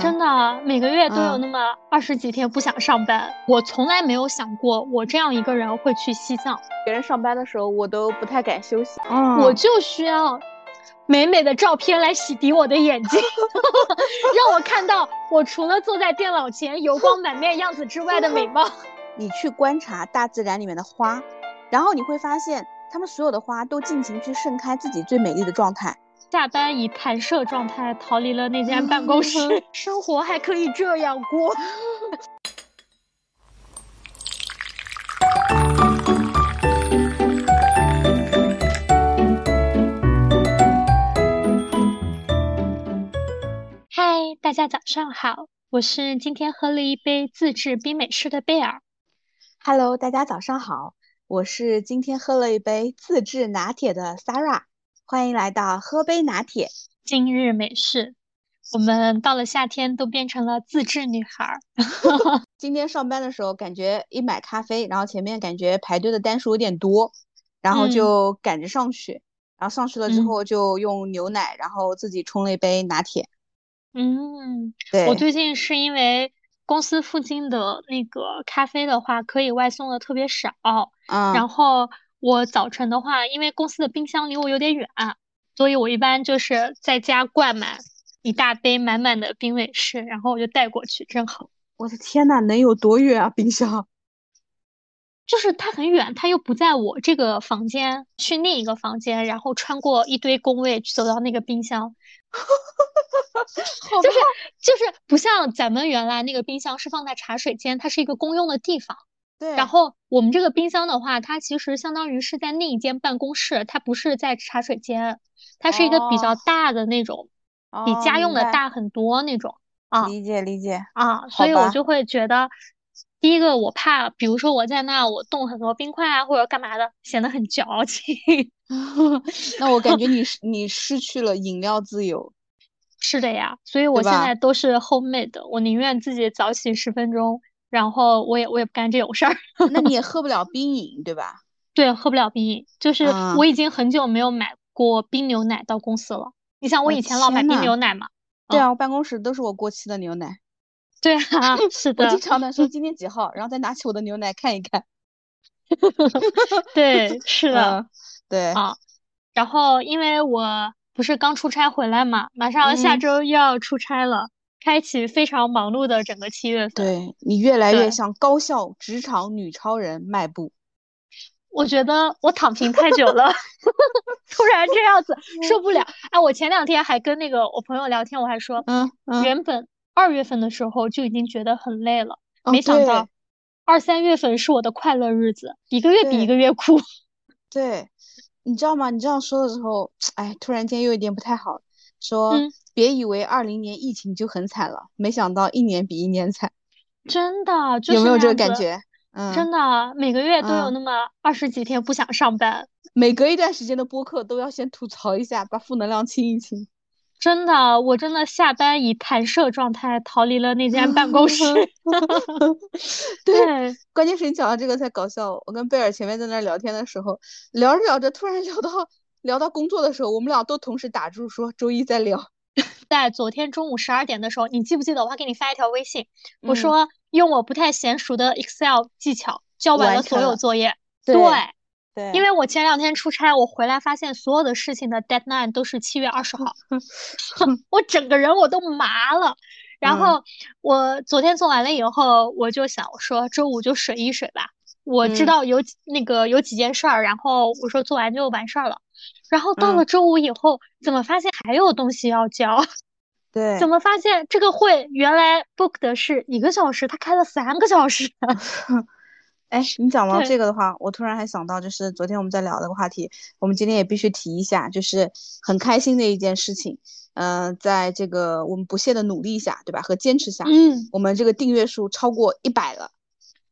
真的每个月都有那么二十几天不想上班。我从来没有想过我这样一个人会去西藏。别人上班的时候，我都不太敢休息。我就需要美美的照片来洗涤我的眼睛，让我看到我除了坐在电脑前油光满面样子之外的美貌。你去观察大自然里面的花，然后你会发现，它们所有的花都尽情去盛开自己最美丽的状态。下班以弹射状态逃离了那间办公室，生活还可以这样过。嗨，大家早上好，我是今天喝了一杯自制冰美式的贝尔。Hello，大家早上好，我是今天喝了一杯自制拿铁的 Sarah。欢迎来到喝杯拿铁，今日美式。我们到了夏天都变成了自制女孩。今天上班的时候，感觉一买咖啡，然后前面感觉排队的单数有点多，然后就赶着上去。然后上去了之后，就用牛奶，然后自己冲了一杯拿铁。嗯，对。我最近是因为公司附近的那个咖啡的话，可以外送的特别少。嗯，然后。我早晨的话，因为公司的冰箱离我有点远，所以我一般就是在家灌满一大杯满满的冰美式，然后我就带过去，正好。我的天呐，能有多远啊？冰箱？就是它很远，它又不在我这个房间，去另一个房间，然后穿过一堆工位走到那个冰箱。就是就是不像咱们原来那个冰箱是放在茶水间，它是一个公用的地方。对，然后我们这个冰箱的话，它其实相当于是在另一间办公室，它不是在茶水间，它是一个比较大的那种，比家用的大很多那种啊。理解理解啊，所以我就会觉得，第一个我怕，比如说我在那我冻很多冰块啊，或者干嘛的，显得很矫情。那我感觉你你失去了饮料自由。是的呀，所以我现在都是 homemade，我宁愿自己早起十分钟。然后我也我也不干这种事儿，那你也喝不了 冰饮对吧？对，喝不了冰饮，就是我已经很久没有买过冰牛奶到公司了。你像我以前老买冰牛奶嘛？对啊，我办公室都是我过期的牛奶。对啊，是 的。我经常的说今天几号，然后再拿起我的牛奶看一看。对，是的，对啊。然后因为我不是刚出差回来嘛，马上下周又要出差了。开启非常忙碌的整个七月份，对你越来越像高校职场女超人迈步。我觉得我躺平太久了，突然这样子受不了。哎，我前两天还跟那个我朋友聊天，我还说，嗯，原本二月份的时候就已经觉得很累了，没想到二三月份是我的快乐日子，一个月比一个月苦。对，你知道吗？你这样说的时候，哎，突然间又有点不太好，说。别以为二零年疫情就很惨了，没想到一年比一年惨。真的，有没有这个感觉？嗯，真的，每个月都有那么二十几天不想上班。每隔一段时间的播客都要先吐槽一下，把负能量清一清。真的，我真的下班以弹射状态逃离了那间办公室。对，关键是你讲到这个才搞笑。我跟贝尔前面在那聊天的时候，聊着聊着，突然聊到聊到工作的时候，我们俩都同时打住说周一再聊。在昨天中午十二点的时候，你记不记得我还给你发一条微信？我说用我不太娴熟的 Excel 技巧交完了所有作业。对对，因为我前两天出差，我回来发现所有的事情的 deadline 都是七月二十号 我整个人我都麻了。然后我昨天做完了以后，我就想我说周五就水一水吧。我知道有那个有几件事儿，然后我说做完就完事儿了。然后到了周五以后，怎么发现还有东西要交？对，怎么发现这个会原来 book 的是一个小时，他开了三个小时？哎，你讲完这个的话，我突然还想到，就是昨天我们在聊那个话题，我们今天也必须提一下，就是很开心的一件事情。嗯，在这个我们不懈的努力下，对吧？和坚持下，嗯，我们这个订阅数超过一百了。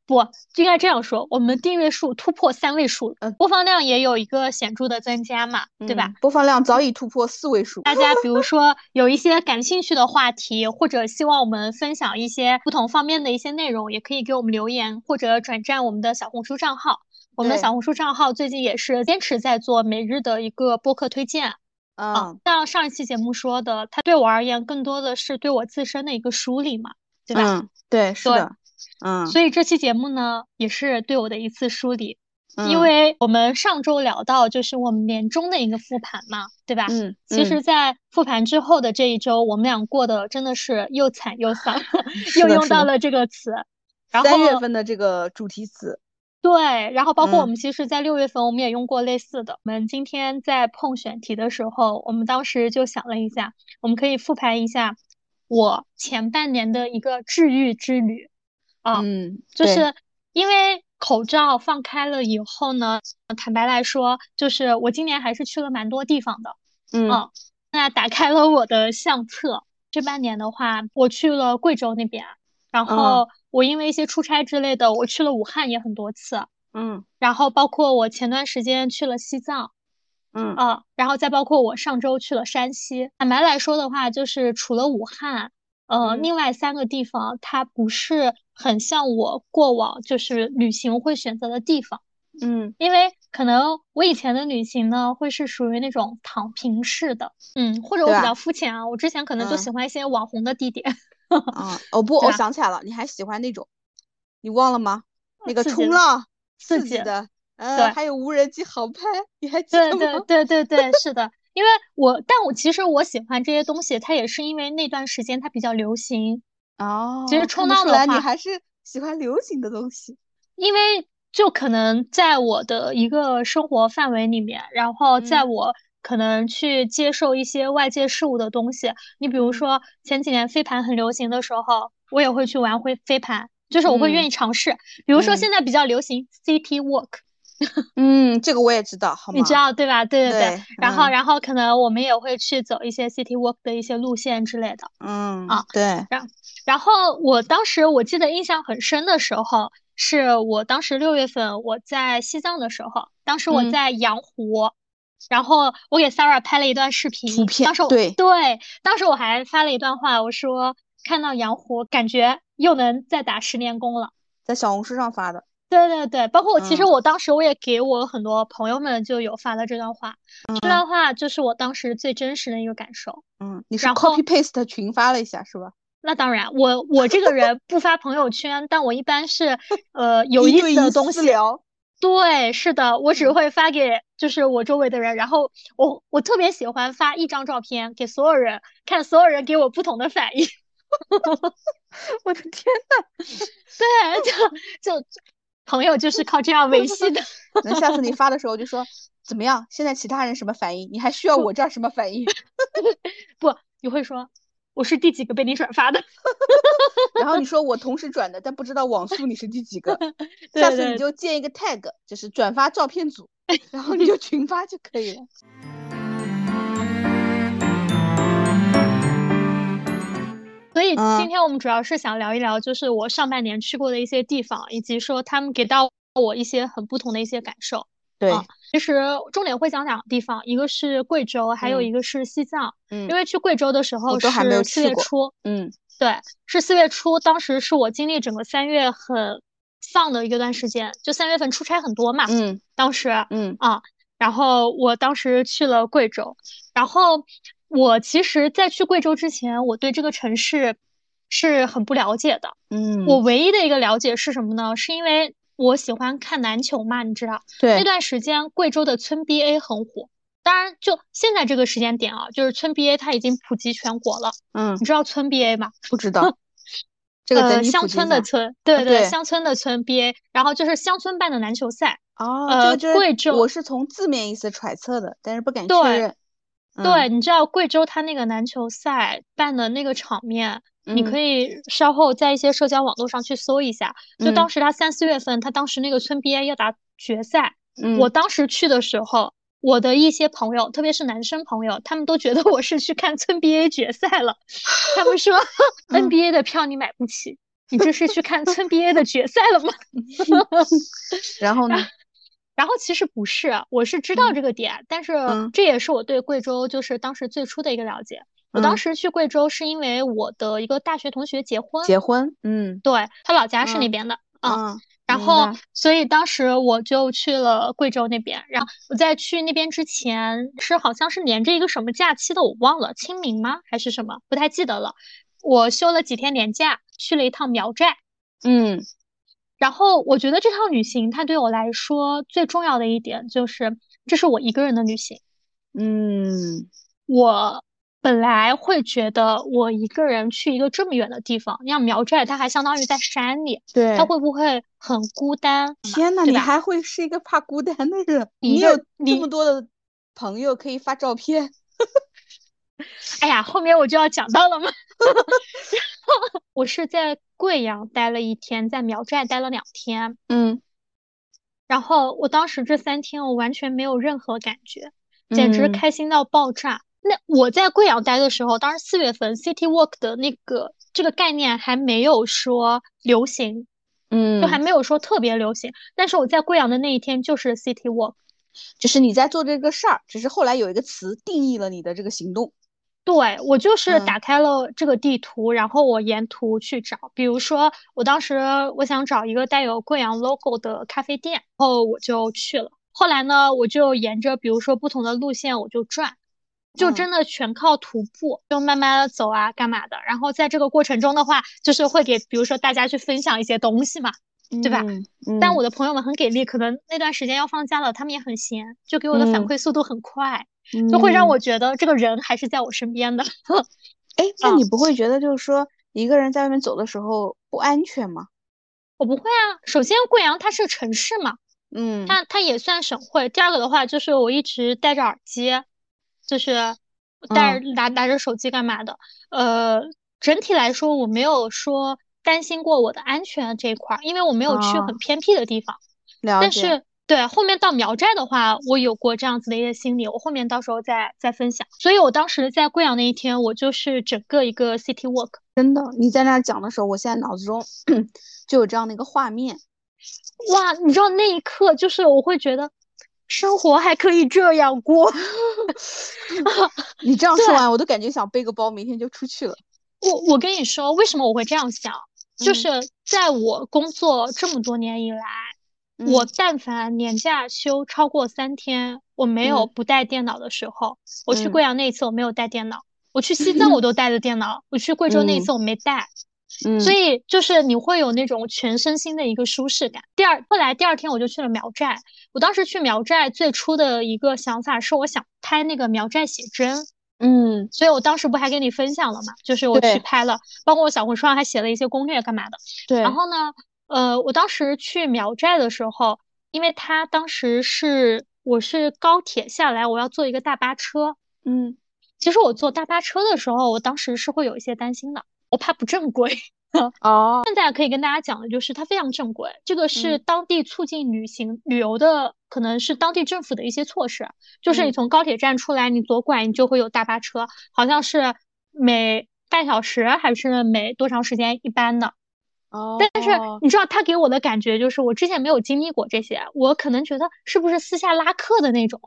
不，应该这样说，我们订阅数突破三位数，嗯，播放量也有一个显著的增加嘛，对吧？播放量早已突破四位数。大家比如说有一些感兴趣的话题，或者希望我们分享一些不同方面的一些内容，也可以给我们留言或者转战我们的小红书账号。我们的小红书账号最近也是坚持在做每日的一个播客推荐。嗯，像上一期节目说的，它对我而言更多的是对我自身的一个梳理嘛，对吧？嗯，对，是的，嗯，所以这期节目呢，也是对我的一次梳理。嗯因为我们上周聊到，就是我们年终的一个复盘嘛，对吧？嗯，其实，嗯在复盘之后的这一周，我们俩过得真的是又惨又丧，又用到了这个词。然后三月份的这个主题词，对，然后包括我嗯们其实，在六月份我们也用过类似的。我们今天在碰选题的时候，我们当时就想了一下，我们可以复盘一下我前半年的一个治愈之旅啊。嗯，就是因为口罩放开了以后呢，坦白来说，就是我今年还是去了蛮多地方的。嗯。嗯，那打开了我的相册，这半年的话，我去了贵州那边，然嗯。后我因为一些出差之类的，我去了武汉也很多次，嗯。然后包括我前段时间去了西藏，嗯。啊，然后再包括我上周去了山西。坦白来说的话，就是除了武汉，呃，嗯。另外三个地方它不是很像我过往就是旅行会选择的地方，嗯。因为可能我以前的旅行呢会是属于那种躺平式的，嗯，或者我比较肤浅啊，我之前可能就嗯。喜欢一些网红的地点，啊，哦不，我想起来了，你还喜欢那种，你忘了吗？那个冲浪，刺激的，对。呃，还有无人机航拍，你还记得吗？对对对对，是的，因为我，但我其实我喜欢这些东西，它也是因为那段时间它比较流行。哦，其实冲浪的话你还是喜欢流行的东西。因为就可能在我的一个生活范围里面，然后在嗯我可能去接受一些外界事物的东西，你比如嗯说前几年飞盘很流行的时候，我也会去玩会飞盘，就是我会愿嗯意尝试。比如说嗯现在比较流行 city walk，嗯，这个我也知道，好吗？你知道对吧？对对对。对，然后，嗯然后可能我们也会去走一些 city walk 的一些路线之类的。嗯啊对，然然后我当时我记得印象很深的时候，是我当时六月份我在西藏的时候，当时我嗯在羊湖，然后我给 Sarah 拍了一段视频，图片当时我对对，当时我还发了一段话，我说看到羊湖，感觉又能再打十年工了。在小红书上发的。对对对，包括我，其实嗯我当时我也给我很多朋友们就有发了这段话，这嗯段话就是我当时最真实的一个感受。嗯，你是 copy paste 群发了一下是吧？那当然，我我这个人不发朋友圈，但我一般是呃有意一对一思的东西。私聊。对，是的，我只嗯会发给就是我周围的人，然后我我特别喜欢发一张照片给所有人看，所有人给我不同的反应。我的天 对，就就朋友就是靠这样维系的。呐，那下次你发的时候就说怎么样？现在其他人什么反应？你还需要我这儿什么反应？不，你会说我是第几个被你转发的？然后你说我同时转的，但不知道网速你是第几个。对下次你就建一个 tag，就是转发照片组，然后你就群发就可以了。今天我们主要是想聊一聊，就是我上半年去过的一些地方，以及说他们给到我一些很不同的一些感受。对，啊其实重点会讲两个地方，一个是贵州，还有嗯一个是西藏。嗯因为去贵州的时候是四月初，嗯对，是四月初，当时是我经历整个三月很丧的一个段时间，就三月份出差很多嘛，嗯当时嗯啊，然后我当时去了贵州，然后我其实，在去贵州之前，我对这个城市是很不了解的。嗯，我唯一的一个了解是什么呢？是因为我喜欢看篮球嘛，你知道，对那，段时间贵州的村 BA 很火。当然，就现在这个时间点啊，就是村 BA 它已经普及全国了。嗯你，知道村 BA 吗？不知道，这个乡村的。村，对啊对乡村的村 BA，然后就是乡村办的篮球赛。哦，呃就是贵州我是从字面意思揣测的，但是不敢确认。嗯对，你知道贵州它那个篮球赛办的那个场面，你可嗯以稍后在一些社交网络上去搜一下。就当嗯时他三四月份，他当时那个村 BA 要打决赛，嗯我当时去的时候，我的一些朋友，特别是男生朋友，他们都觉得我是去看村 BA 决赛了。他们说 嗯 NBA 的票你买不起，你这是去看村 BA 的决赛了吗？然后呢？然后其实不是，我是知道嗯这个点，但是嗯这也是我对贵州就是当时最初的一个了解。我当嗯时去贵州是因为我的一个大学同学结婚，结婚，嗯对，他老家是那嗯边的啊。然后，所以当时我就去了贵州那边。然后我在去那边之前，是好像是连着一个什么假期的，我忘了，清明吗还是什么，不太记得了。我休了几天年假，去了一趟苗寨。嗯，然后我觉得这趟旅行，它对我来说最重要的一点就是，这是我一个人的旅行。嗯，我。本来会觉得我一个人去一个这么远的地方，像苗寨，它还相当于在山里，对，它会不会很孤单？天呐，你还会是一个怕孤单的人？你有这么多的朋友可以发照片？哎呀，后面我就要讲到了嘛。我是在贵阳待了一天，在苗寨待了两天。嗯，然后我当时这三天我完全没有任何感觉，简直开心到爆炸。那我在贵阳待的时候，当时四月份，City Walk 的那个这个概念还没有说流行，嗯，就还没有说特别流行。但是我在贵阳的那一天就是 City Walk，就是你在做这个事儿，只是后来有一个词定义了你的这个行动。对我就是打开了这个地图，然后我沿途去找，比如说我当时我想找一个带有贵阳 logo 的咖啡店，然后我就去了。后来呢，我就沿着比如说不同的路线我就转。就真的全靠徒步，就慢慢的走啊，干嘛的？然后在这个过程中的话，就是会给，比如说大家去分享一些东西嘛，对吧？但我的朋友们很给力，可能那段时间要放假了，他们也很闲，就给我的反馈速度很快，就会让我觉得这个人还是在我身边的。哎，那你不会觉得就是说一个人在外面走的时候不安全吗？我不会啊。首先，贵阳它是城市嘛，嗯，它它也算省会。第二个的话，就是我一直戴着耳机。就是戴拿拿着手机干嘛的？呃，整体来说我没有说担心过我的安全这一块儿，因为我没有去很偏僻的地方。但是对后面到苗寨的话，我有过这样子的一些心理，我后面到时候再再分享。所以我当时在贵阳那一天，我就是整个一个 city walk。真的，你在那讲的时候，我现在脑子中 就有这样的一个画面。哇，你知道那一刻就是我会觉得。生活还可以这样过，你这样说完，我都感觉想背个包，明天就出去了。我我跟你说，为什么我会这样想？就是在我工作这么多年以来，我但凡年假休超过三天，我没有不带电脑的时候。我去贵阳那一次我没有带电脑，我去西藏我都带着电脑，我去贵州那一次我没带。嗯，所以就是你会有那种全身心的一个舒适感。第二，后来第二天我就去了苗寨。我当时去苗寨最初的一个想法是，我想拍那个苗寨写真。嗯，所以我当时不还跟你分享了嘛？就是我去拍了，包括我小红书上还写了一些攻略干嘛的。对。然后呢，呃，我当时去苗寨的时候，因为他当时是我是高铁下来，我要坐一个大巴车。嗯，其实我坐大巴车的时候，我当时是会有一些担心的。我怕不正规 哦。现在可以跟大家讲的就是，它非常正规。这个是当地促进旅行旅游的，可能是当地政府的一些措施。就是你从高铁站出来，你左拐，你就会有大巴车，好像是每半小时还是每多长时间一班的。哦。但是你知道，他给我的感觉就是，我之前没有经历过这些，我可能觉得是不是私下拉客的那种。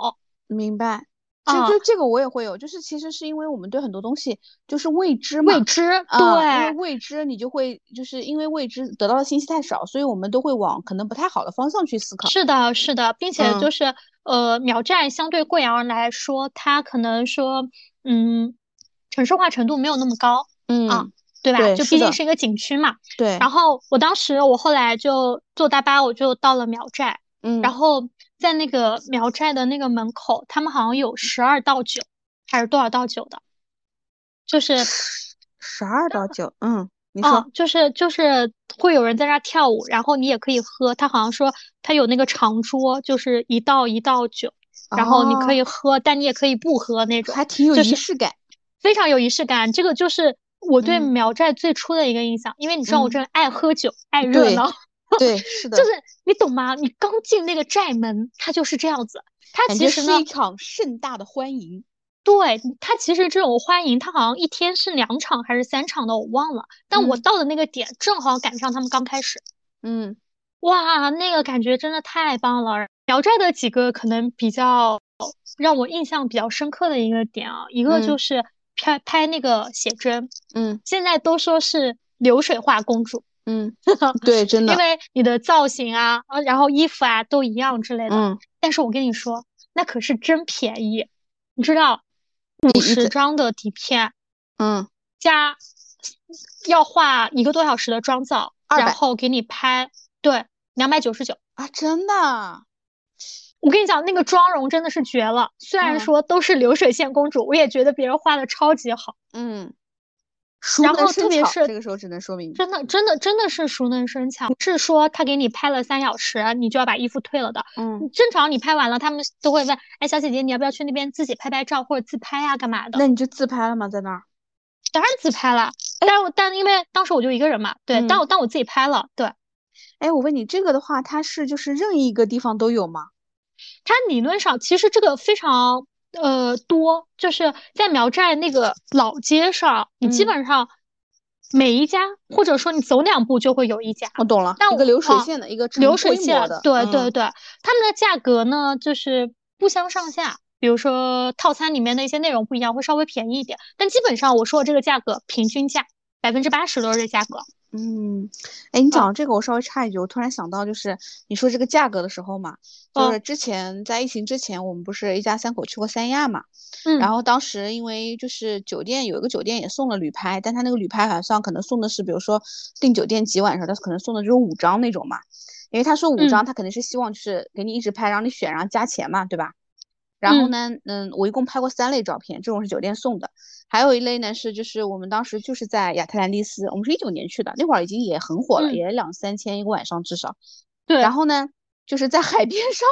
明白。其实就这个我也会有，就是其实是因为我们对很多东西就是未知嘛，未知，对，因为未知你就会就是因为未知得到的信息太少，所以我们都会往可能不太好的方向去思考。是的，是的，并且就是呃，苗寨相对贵阳来说，它可能说嗯，城市化程度没有那么高，嗯，对吧？就毕竟是一个景区嘛。对。然后我当时我后来就坐大巴，我就到了苗寨，嗯，然后。在那个苗寨的那个门口，他们好像有十二道酒，还是多少道酒的？就是十二道酒。嗯，你说，就是就是会有人在那跳舞，然后你也可以喝。他好像说他有那个长桌，就是一道一道酒，然后你可以喝，但你也可以不喝那种，还挺有仪式感，非常有仪式感。这个就是我对苗寨最初的一个印象，因为你知道我这人爱喝酒，爱热闹。对，是的，就是你懂吗？你刚进那个寨门，它就是这样子。它其实是一场盛大的欢迎。对，它其实这种欢迎，它好像一天是两场还是三场的，我忘了。但我到的那个点正好赶上他们刚开始。嗯，哇，那个感觉真的太棒了。苗寨的几个可能比较让我印象比较深刻的一个点啊，一个就是拍拍那个写真。嗯，现在都说是流水化公主。嗯，对，真的，因为你的造型啊，啊，然后衣服啊都一样之类的。嗯，但是我跟你说，那可是真便宜，你知道，五十张的底片，嗯，加要画一个多小时的妆造，然后给你拍，对，两百九十九啊，真的。我跟你讲，那个妆容真的是绝了。虽然说都是流水线公主，我也觉得别人画的超级好。嗯。然后特别是这个时候只能说明真的真的真的是熟能生巧，不是说他给你拍了三小时，你就要把衣服退了的。嗯，正常你拍完了，他们都会问，哎，小姐姐，你要不要去那边自己拍拍照或者自拍呀，干嘛的？那你就自拍了吗？在那儿？当然自拍了，但是但因为当时我就一个人嘛，对，但我但我自己拍了，对。哎，我问你，这个的话，它是就是任意一个地方都有吗？它理论上其实这个非常呃多，就是在苗寨那个老街上，你基本上。每一家，或者说你走两步就会有一家。我懂了，但一个流水线的一个流水线的，对对对。他们的价格呢，就是不相上下。比如说套餐里面的一些内容不一样，会稍微便宜一点。但基本上我说的这个价格，平均价百分之八十都是这价格。嗯，哎，你讲这个，我稍微插一句，我突然想到，就是你说这个价格的时候嘛，就是之前在疫情之前，我们不是一家三口去过三亚嘛，嗯，然后当时因为就是酒店有一个酒店也送了旅拍，但他那个旅拍好像可能送的是，比如说订酒店几晚上，他可能送的就是五张那种嘛，因为他说五张，他肯定是希望就是给你一直拍，让你选，然后加钱嘛，对吧？然后呢，嗯，我一共拍过三类照片，这种是酒店送的，还有一类呢是就是我们当时就是在亚特兰蒂斯，我们是一九年去的，那会儿已经也很火了，也两三千一个晚上至少。对。然后呢，就是在海边上，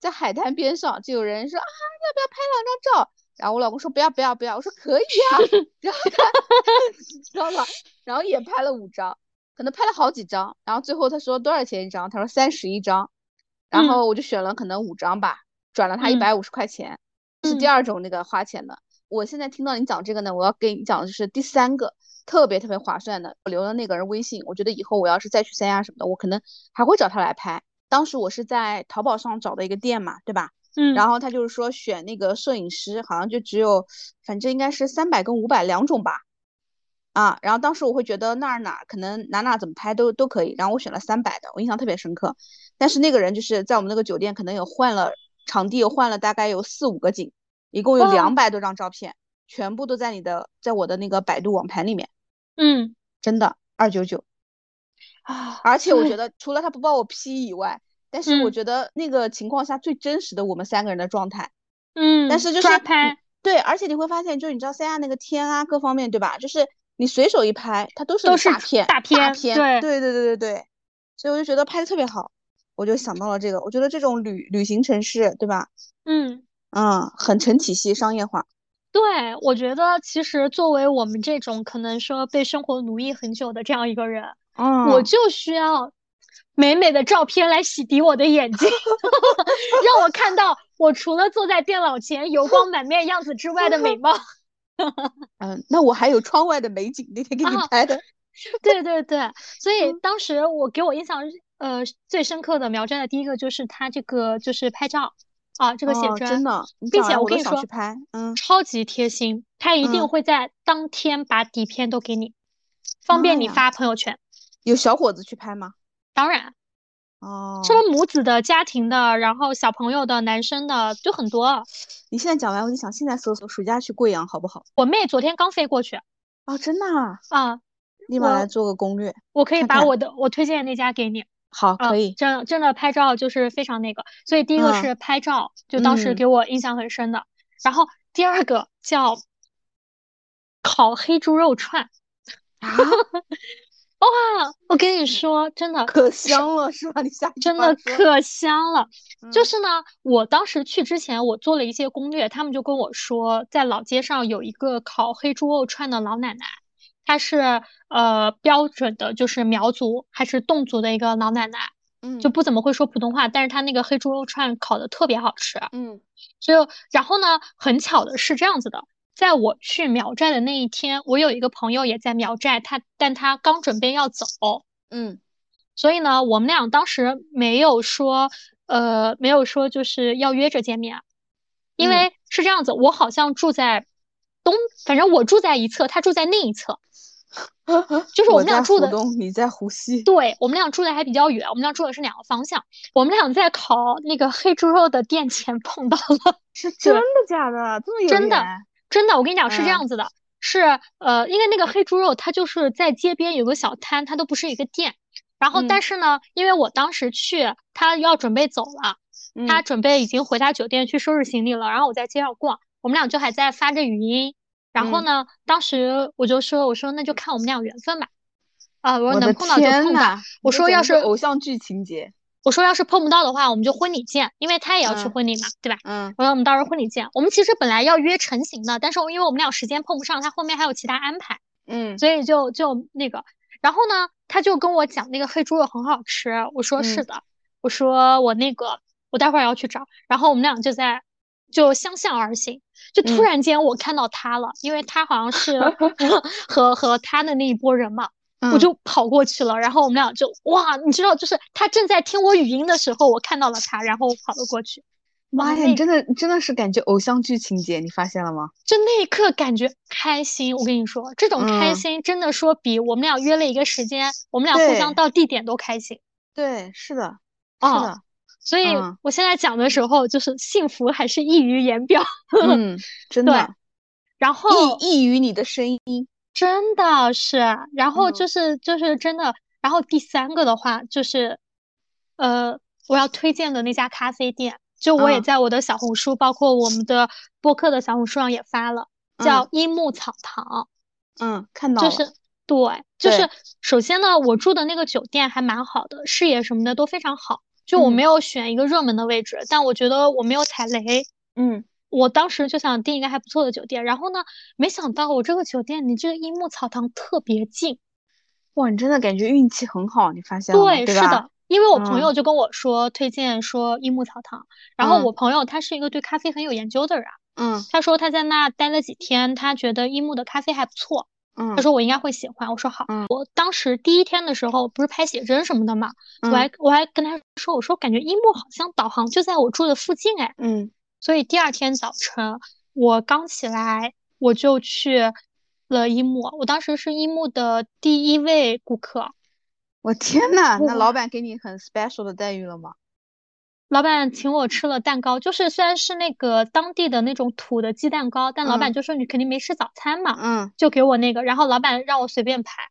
在海滩边上，就有人说啊，要不要拍两张照？然后我老公说不要不要不要，我说可以啊。然后他 知道了，然后也拍了五张，可能拍了好几张，然后最后他说多少钱一张？他说三十一张，然后我就选了可能五张吧。转了他一百五十块钱，是第二种那个花钱的。我现在听到你讲这个呢，我要给你讲的就是第三个特别特别划算的。我留了那个人微信，我觉得以后我要是再去三亚什么的，我可能还会找他来拍。当时我是在淘宝上找的一个店嘛，对吧？嗯。然后他就是说选那个摄影师，好像就只有，反正应该是三百跟五百两种吧。啊，然后当时我会觉得那儿哪可能哪哪怎么拍都都可以，然后我选了三百的，我印象特别深刻。但是那个人就是在我们那个酒店可能有换了。场地换了大概有四五个景，一共有两百多张照片，全部都在你的，在我的那个百度网盘里面。嗯，真的二九九啊！而且我觉得除了他不帮我 P 以外，但是我觉得那个情况下最真实的我们三个人的状态。嗯，但是就是拍对，而且你会发现，就是你知道三亚那个天啊，各方面对吧？就是你随手一拍，它都是都是大片大片，对对对对对对，所以我就觉得拍的特别好。我就想到了这个，我觉得这种旅旅行城市，对吧？嗯嗯，很成体系，商业化。对，我觉得其实作为我们这种可能说被生活奴役很久的这样一个人，嗯，我就需要美美的照片来洗涤我的眼睛，让我看到我除了坐在电脑前油光满面样子之外的美貌。嗯，那我还有窗外的美景，那天给你拍的。对对对，所以当时我给我印象。呃，最深刻的苗寨的第一个就是他这个就是拍照啊，这个写真，真的，并且我跟你说，嗯，超级贴心，他一定会在当天把底片都给你，方便你发朋友圈。有小伙子去拍吗？当然，哦，什么母子的、家庭的，然后小朋友的、男生的，就很多。你现在讲完，我就想现在搜搜暑假去贵阳好不好？我妹昨天刚飞过去。哦，真的啊，立马来做个攻略。我可以把我的我推荐的那家给你。好，可以，真真的拍照就是非常那个，所以第一个是拍照，就当时给我印象很深的。然后第二个叫烤黑猪肉串，啊，哇，我跟你说，真的可香了，是吧？你下真的可香了。就是呢，我当时去之前，我做了一些攻略，他们就跟我说，在老街上有一个烤黑猪肉串的老奶奶。她是呃标准的，就是苗族还是侗族的一个老奶奶，嗯，就不怎么会说普通话，但是她那个黑猪肉串烤的特别好吃，嗯，所以然后呢，很巧的是这样子的，在我去苗寨的那一天，我有一个朋友也在苗寨，他但他刚准备要走，嗯，所以呢，我们俩当时没有说呃没有说就是要约着见面，因为是这样子，我好像住在东，反正我住在一侧，他住在另一侧。就是我们俩住的，湖东，你在湖西。对我们俩住的还比较远，我们俩住的是两个方向。我们俩在烤那个黑猪肉的店前碰到了，是真的假的？这么有真的真的，我跟你讲是这嗯样子的，是呃，因为那个黑猪肉它就是在街边有个小摊，它都不是一个店。然后，嗯但是呢，因为我当时去，他要准备走了，他嗯准备已经回他酒店去收拾行李了，然后我在街上逛，我们俩就还在发着语音。然后嗯呢，当时我就说，我说那就看我们俩缘分吧，啊，我说能碰到就碰吧。我说要是偶像剧情节，我说要是碰不到的话，我们就婚礼见，因为他也要去嗯婚礼嘛，对吧？嗯我说我们到时候婚礼见。我们其实本来要约成型的，但是因为我们俩时间碰不上，他后面还有其他安排，嗯所以就就那个。然后呢，他就跟我讲那个黑猪肉很好吃，我说是嗯的，我说我那个我待会儿要去找。然后我们俩就在就相向而行，就突嗯然间我看到他了，因为他好像是 和和他的那一波人嘛。我嗯就跑过去了，然后我们俩就哇，你知道，就是他正在听我语音的时候，我看到了他，然后我跑了过去。妈呀，你真的真的是感觉偶像剧情节，你发现了吗？就那一刻感觉开心。我跟你说，这种开嗯心真的说比我们俩约了一个时间，我们俩互相到地点都开心。对，是的，是哦的，所以嗯。我现在讲的时候，就是幸福还是溢于言表。嗯，真对。的，然后溢溢于你的声音，真的是，然后嗯。就是就是真的，然后第三个的话就是，呃，我要推荐的那家咖啡店，就我也嗯。在我的小红书，包括我们的播客的小红书上也发了，叫樱木草堂，嗯，看到了，就是对，就是首先呢，我住的那个酒店还蛮好的，视野什么的都非常好，就我嗯没有选一个热门的位置，但我觉得我没有踩雷。嗯我当时就想订一个还不错的酒店，然后呢，没想到我这个酒店离这个樱木草堂特别近。哇，你真的感觉运气很好，你发现了吗？对，对？是的，因为我朋嗯友就跟我说推荐说樱木草堂，然后嗯我朋友他是一个对咖啡很有研究的人，嗯他说他在那待了几天，他觉得樱木的咖啡还不错，嗯，他说我应该会喜欢，我说好。嗯我当时第一天的时候不是拍写真什么的嘛，我嗯还我还跟他说，我说感觉樱木好像导航就在我住的附近哎，嗯所以第二天早晨我刚起来我就去了樱木，我当时是樱木的第一位顾客。我天呐，那老板给你很 special 的待遇了吗？老板请我吃了蛋糕，就是虽然是那个当地的那种土的鸡蛋糕，但老板嗯。就说你肯定没吃早餐嘛，嗯，就给我那个，然后老板让我随便排，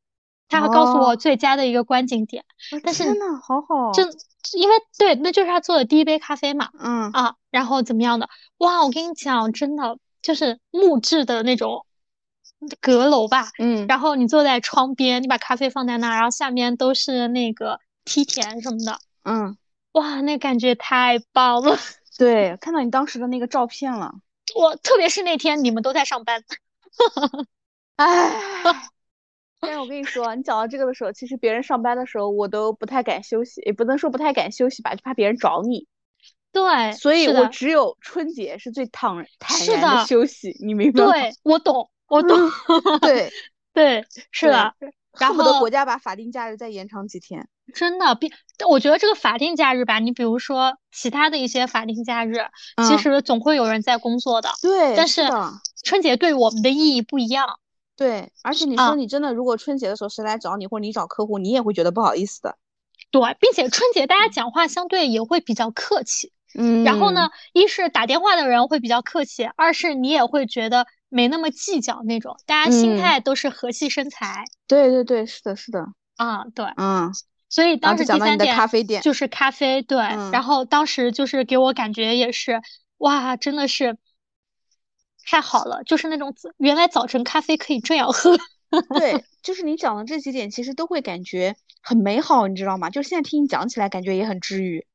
他还告诉我哦。最佳的一个观景点，我但是真的，好好，就。因为对，那就是他做的第一杯咖啡嘛，嗯。啊，然后怎么样的？哇，我跟你讲，真的就是木质的那种阁楼吧，嗯。然后你坐在窗边，你把咖啡放在那儿，然后下面都是那个梯田什么的，嗯，哇，那感觉太棒了。对，看到你当时的那个照片了，我特别是那天你们都在上班，哎。但是我跟你说，你讲到这个的时候，其实别人上班的时候，我都不太敢休息，也不能说不太敢休息吧，就怕别人找你。对，所以，我只有春节是最坦坦是然的的休息，你明白吗？对，我懂，我懂，对，对，是的，然后国家把法定假日再延长几天。真的比，我觉得这个法定假日吧，你比如说其他的一些法定假日，其嗯实总会有人在工作的，对，但是春节对我们的意义不一样。对，而且你啊说你真的，如果春节的时候谁来找你，或者你找客户，你也会觉得不好意思的。对，并且春节大家讲话相对也会比较客气。嗯，然后呢，一是打电话的人会比较客气，二是你也会觉得没那么计较那种，大家心嗯态都是和气生财对对对，是的，是的，啊。对，嗯，所以当时讲到你的第三点咖啡店，就是咖啡，对。嗯然后当时就是给我感觉也是，哇，真的是太好了，就是那种原来早晨咖啡可以这样喝。对，就是你讲的这几点，其实都会感觉很美好，你知道吗？就是现在听你讲起来，感觉也很治愈。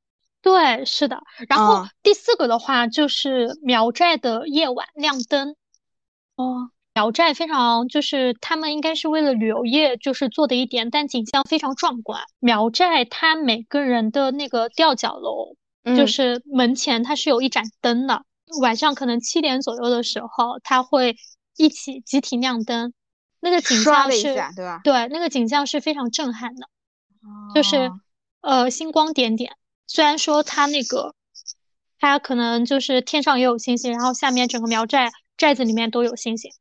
对，是的。然后嗯第四个的话就是苗寨的夜晚亮灯。哦，苗寨非常就是他们应该是为了旅游业就是做的一点，但景象非常壮观。苗寨它每个人的那个吊脚楼，就嗯是门前它是有一盏灯的，晚上可能七点左右的时候，它会一起集体亮灯，那个景象是对吧对，那个景象是非常震撼的，就是哦呃星光点点。虽然说它那个它可能就是天上也有星星，然后下面整个苗寨寨子里面都有星星。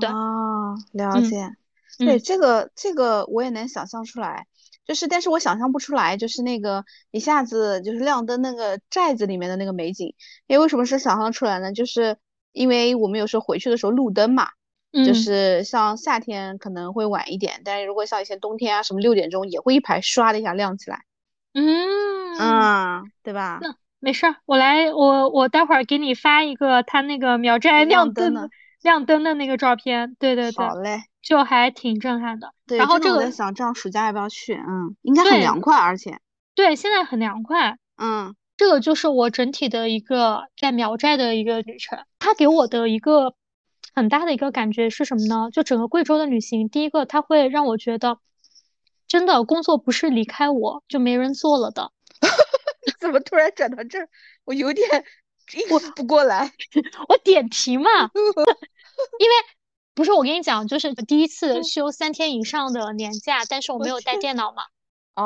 对哦，了嗯解。对这个这个我也能想象出来，就是但是我想象不出来，就是那个一下子就是亮灯那个寨子里面的那个美景，因为为什么是想象出来呢？就是因为我们有时候回去的时候路灯嘛，就是像夏天可能会晚一点，但是如果像以前冬天啊什么六点钟也会一排唰的一下亮起来，嗯嗯，对吧？那没事儿，我来我我待会儿给你发一个他那个苗寨亮灯的。亮灯的那个照片，对对对，好嘞，就还挺震撼的。对，然后这个我在想，这样暑假要不要去？嗯，应该很凉快，而且对，现在很凉快。嗯，这个就是我整体的一个在苗寨的一个旅程。它给我的一个很大的一个感觉是什么呢？就整个贵州的旅行，第一个它会让我觉得，真的工作不是离开我就没人做了的。怎么突然转到这儿？我有点应付不过来。我点题嘛。因为不是我跟你讲，就是第一次休三天以上的年假，但是我没有带电脑嘛，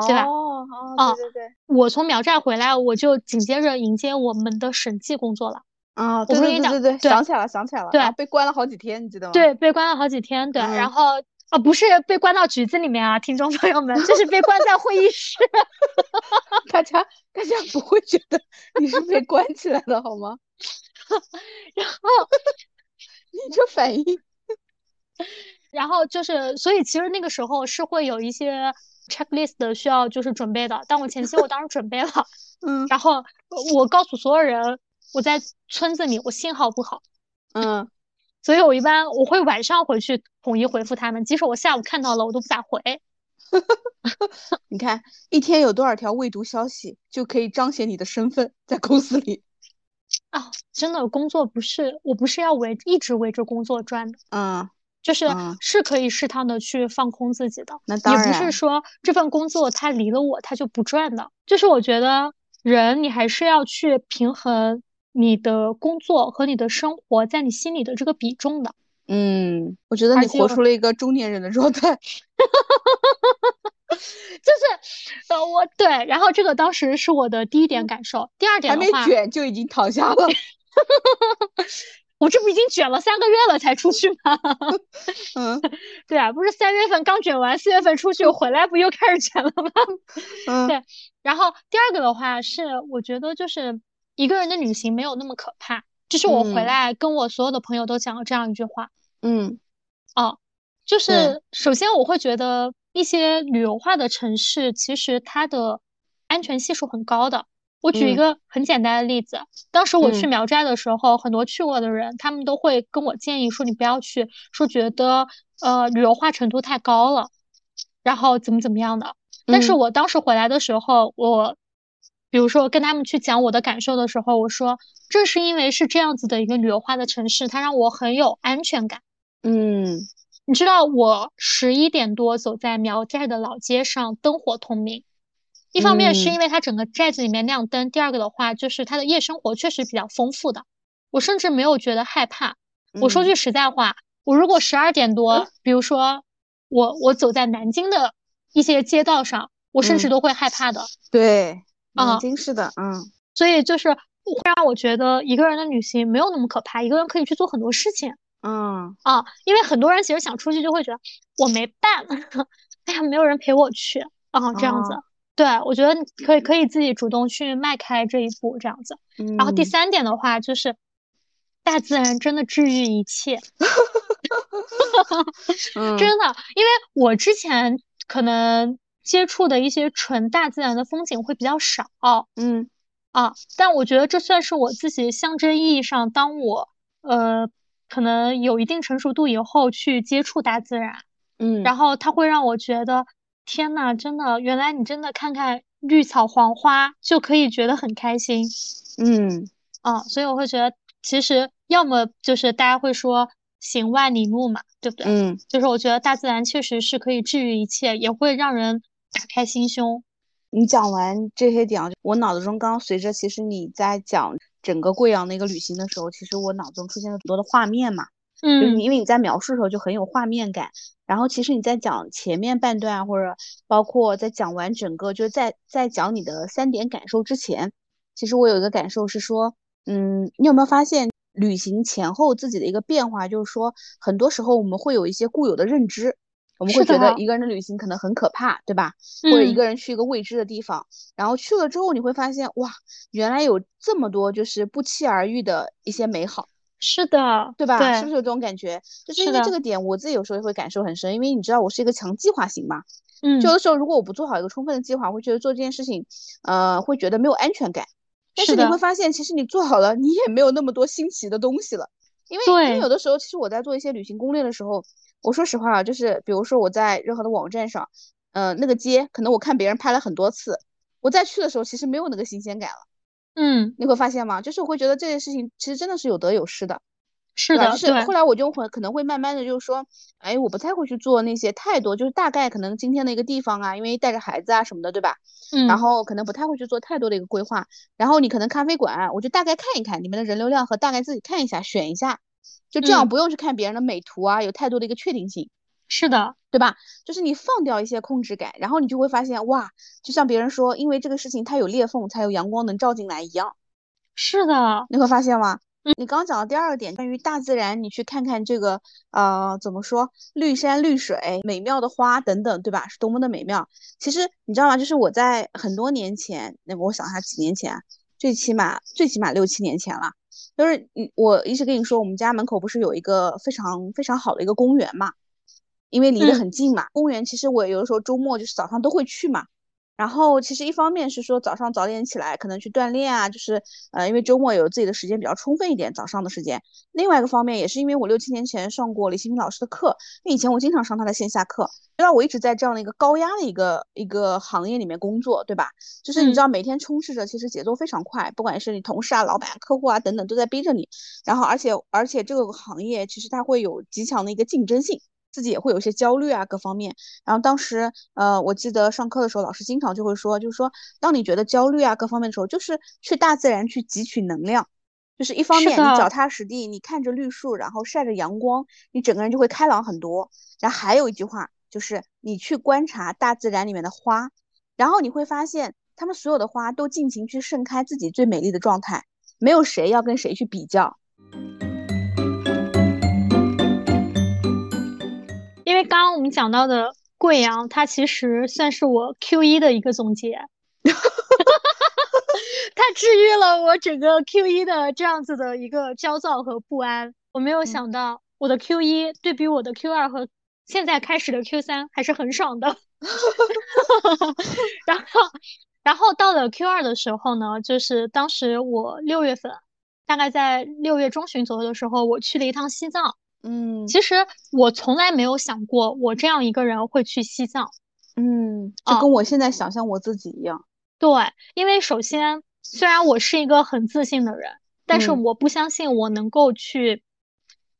对吧？哦哦，对对对，我从苗寨回来，我就紧接着迎接我们的审计工作了。啊，对对对对对，想起来了，想起来了，对，被关了好几天，你记得吗？对，被关了好几天，对，然后啊，不是被关到局子里面啊，听众朋友们，就是被关在会议室，大家大家不会觉得你是被关起来的好吗？然后。你这反应，然后就是，所以其实那个时候是会有一些 checklist 需要就是准备的。但我前期我当时准备了，嗯，然后我告诉所有人我在村子里，我信号不好，嗯，所以我一般我会晚上回去统一回复他们，即使我下午看到了，我都不咋回。你看一天有多少条未读消息，就可以彰显你的身份在公司里。啊，真的工作不是，我不是要围一直围着工作转的，嗯，就是是可以适当的去放空自己的，那当然，也不是说这份工作它离了我它就不转的，就是我觉得人你还是要去平衡你的工作和你的生活在你心里的这个比重的。嗯，我觉得你活出了一个中年人的状态。就是，呃，我对，然后这个当时是我的第一点感受，第二点还没卷就已经躺下了。我这不已经卷了三个月了才出去吗？嗯，对啊，不是三月份刚卷完，四月份出去回来不又开始卷了吗？嗯，对。然后第二个的话是，我觉得就是一个人的旅行没有那么可怕，就是我回来跟我所有的朋友都讲了这样一句话。嗯，哦，就是首先我会觉得。一些旅游化的城市，其实它的安全系数很高的。我举一个很简单的例子，当时我去苗寨的时候，很多去过的人，他们都会跟我建议说，你不要去，说觉得呃旅游化程度太高了，然后怎么怎么样的。但是我当时回来的时候，我比如说跟他们去讲我的感受的时候，我说正是因为是这样子的一个旅游化的城市，它让我很有安全感。嗯。你知道我十一点多走在苗寨的老街上，灯火通明。一方面是因为它整个寨子里面亮灯，第二个的话就是它的夜生活确实比较丰富的。我甚至没有觉得害怕。我说句实在话，我如果十二点多，比如说我我走在南京的一些街道上，我甚至都会害怕的。对，南京是的，嗯。所以就是会让我觉得一个人的旅行没有那么可怕，一个人可以去做很多事情。嗯啊，因为很多人其实想出去就会觉得我没伴，哎呀，没有人陪我去啊，这样子。对，我觉得可以可以自己主动去迈开这一步，这样子。然后第三点的话就是，大自然真的治愈一切，真的。因为我之前可能接触的一些纯大自然的风景会比较少，嗯啊，但我觉得这算是我自己象征意义上，当我呃。可能有一定成熟度以后去接触大自然，嗯，然后它会让我觉得，天呐，真的，原来你真的看看绿草黄花就可以觉得很开心，嗯，啊，所以我会觉得，其实要么就是大家会说行万里路嘛，对不对？嗯，就是我觉得大自然确实是可以治愈一切，也会让人打开心胸。你讲完这些点，我脑子中刚随着其实你在讲。整个贵阳的一个旅行的时候，其实我脑中出现了很多的画面嘛，嗯，就是因为你在描述的时候就很有画面感。然后其实你在讲前面半段啊，或者包括在讲完整个，就是在在讲你的三点感受之前，其实我有一个感受是说，嗯，你有没有发现旅行前后自己的一个变化？就是说，很多时候我们会有一些固有的认知，我们会觉得一个人的旅行可能很可怕，对吧？或者一个人去一个未知的地方，然后去了之后你会发现，哇，原来有这么多就是不期而遇的一些美好。是的，对吧？是不是有这种感觉？就是因为这个点，我自己有时候也会感受很深，因为你知道我是一个强计划型嘛。嗯。有的时候如果我不做好一个充分的计划，我会觉得做这件事情，呃，会觉得没有安全感。但是你会发现，其实你做好了，你也没有那么多新奇的东西了。因为因为有的时候，其实我在做一些旅行攻略的时候，我说实话啊，就是比如说我在任何的网站上，呃，那个街可能我看别人拍了很多次，我再去的时候，其实没有那个新鲜感了。嗯，你会发现吗？就是我会觉得这件事情其实真的是有得有失的。是的，就是后来我就会可能会慢慢的就是说，哎，我不太会去做那些太多，就是大概可能今天的一个地方啊，因为带着孩子啊什么的，对吧？嗯。然后可能不太会去做太多的一个规划。然后你可能咖啡馆，我就大概看一看里面的人流量和大概自己看一下，选一下，就这样不用去看别人的美图啊，有太多的一个确定性。是的，对吧？就是你放掉一些控制感，然后你就会发现，哇，就像别人说，因为这个事情它有裂缝，才有阳光能照进来一样。是的，你会发现吗？你刚刚讲的第二个点，关于大自然，你去看看这个，呃，怎么说，绿山绿水、美妙的花等等，对吧？是多么的美妙。其实你知道吗？就是我在很多年前，那我想一下，几年前，最起码最起码六七年前了。就是你，我一直跟你说，我们家门口不是有一个非常非常好的一个公园嘛？因为离得很近嘛。公园其实我有的时候周末就是早上都会去嘛。然后其实一方面是说早上早点起来，可能去锻炼啊，就是呃，因为周末有自己的时间比较充分一点，早上的时间。另外一个方面也是因为我六七年前上过李新平老师的课，因为以前我经常上他的线下课，知道我一直在这样的一个高压的一个一个行业里面工作，对吧？就是你知道每天充斥着，其实节奏非常快，不管是你同事啊、老板、客户啊等等都在逼着你，然后而且而且这个行业其实它会有极强的一个竞争性。自己也会有一些焦虑啊，各方面。然后当时，呃，我记得上课的时候，老师经常就会说，就是说，当你觉得焦虑啊，各方面的时候，就是去大自然去汲取能量。就是一方面，你脚踏实地，你看着绿树，然后晒着阳光，你整个人就会开朗很多。然后还有一句话，就是你去观察大自然里面的花，然后你会发现，他们所有的花都尽情去盛开自己最美丽的状态，没有谁要跟谁去比较。为刚刚我们讲到的贵阳，它其实算是我 Q 一的一个总结，它治愈了我整个 Q 一的这样子的一个焦躁和不安。我没有想到我的 Q 一对比我的 Q 二和现在开始的 Q 三还是很爽的。然后，然后到了 Q 二的时候呢，就是当时我六月份，大概在六月中旬左右的时候，我去了一趟西藏。嗯，其实我从来没有想过，我这样一个人会去西藏。嗯，就跟我现在想象我自己一样。对，因为首先，虽然我是一个很自信的人，但是我不相信我能够去，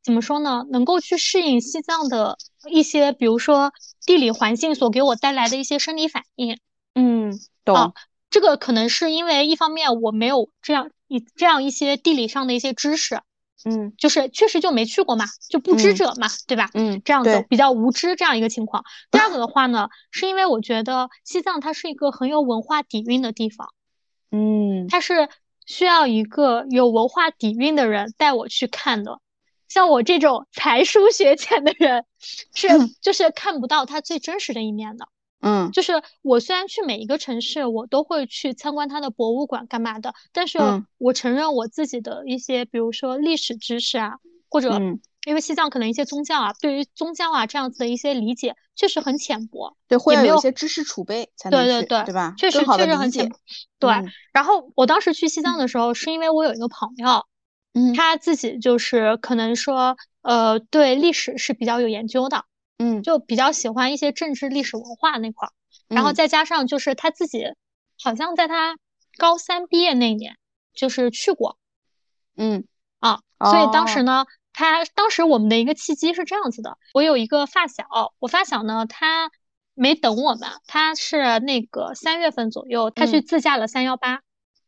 怎么说呢？能够去适应西藏的一些，比如说地理环境所给我带来的一些生理反应。嗯，懂。这个可能是因为一方面我没有这样一这样一些地理上的一些知识。嗯，就是确实就没去过嘛，就不知者嘛，对吧？嗯，这样子比较无知这样一个情况。第二个的话呢，是因为我觉得西藏它是一个很有文化底蕴的地方，嗯，它是需要一个有文化底蕴的人带我去看的。像我这种 才疏学浅的人，是就是看不到它最真实的一面的。嗯，就是我虽然去每一个城市，我都会去参观它的博物馆干嘛的，但是我承认我自己的一些，比如说历史知识啊，或者因为西藏可能一些宗教啊，对于宗教啊这样子的一些理解确实很浅薄，对，会有一些知识储备才能对对对，对吧？确实确实很浅薄。对，然后我当时去西藏的时候，是因为我有一个朋友，嗯，他自己就是可能说，呃，对历史是比较有研究的。嗯，就比较喜欢一些政治、历史文化那块儿，然后再加上就是他自己，好像在他高三毕业那年，就是去过，嗯啊，所以当时呢，他当时我们的一个契机是这样子的，我有一个发小，我发小呢，他没等我们，他是那个三月份左右，他去自驾了三幺八，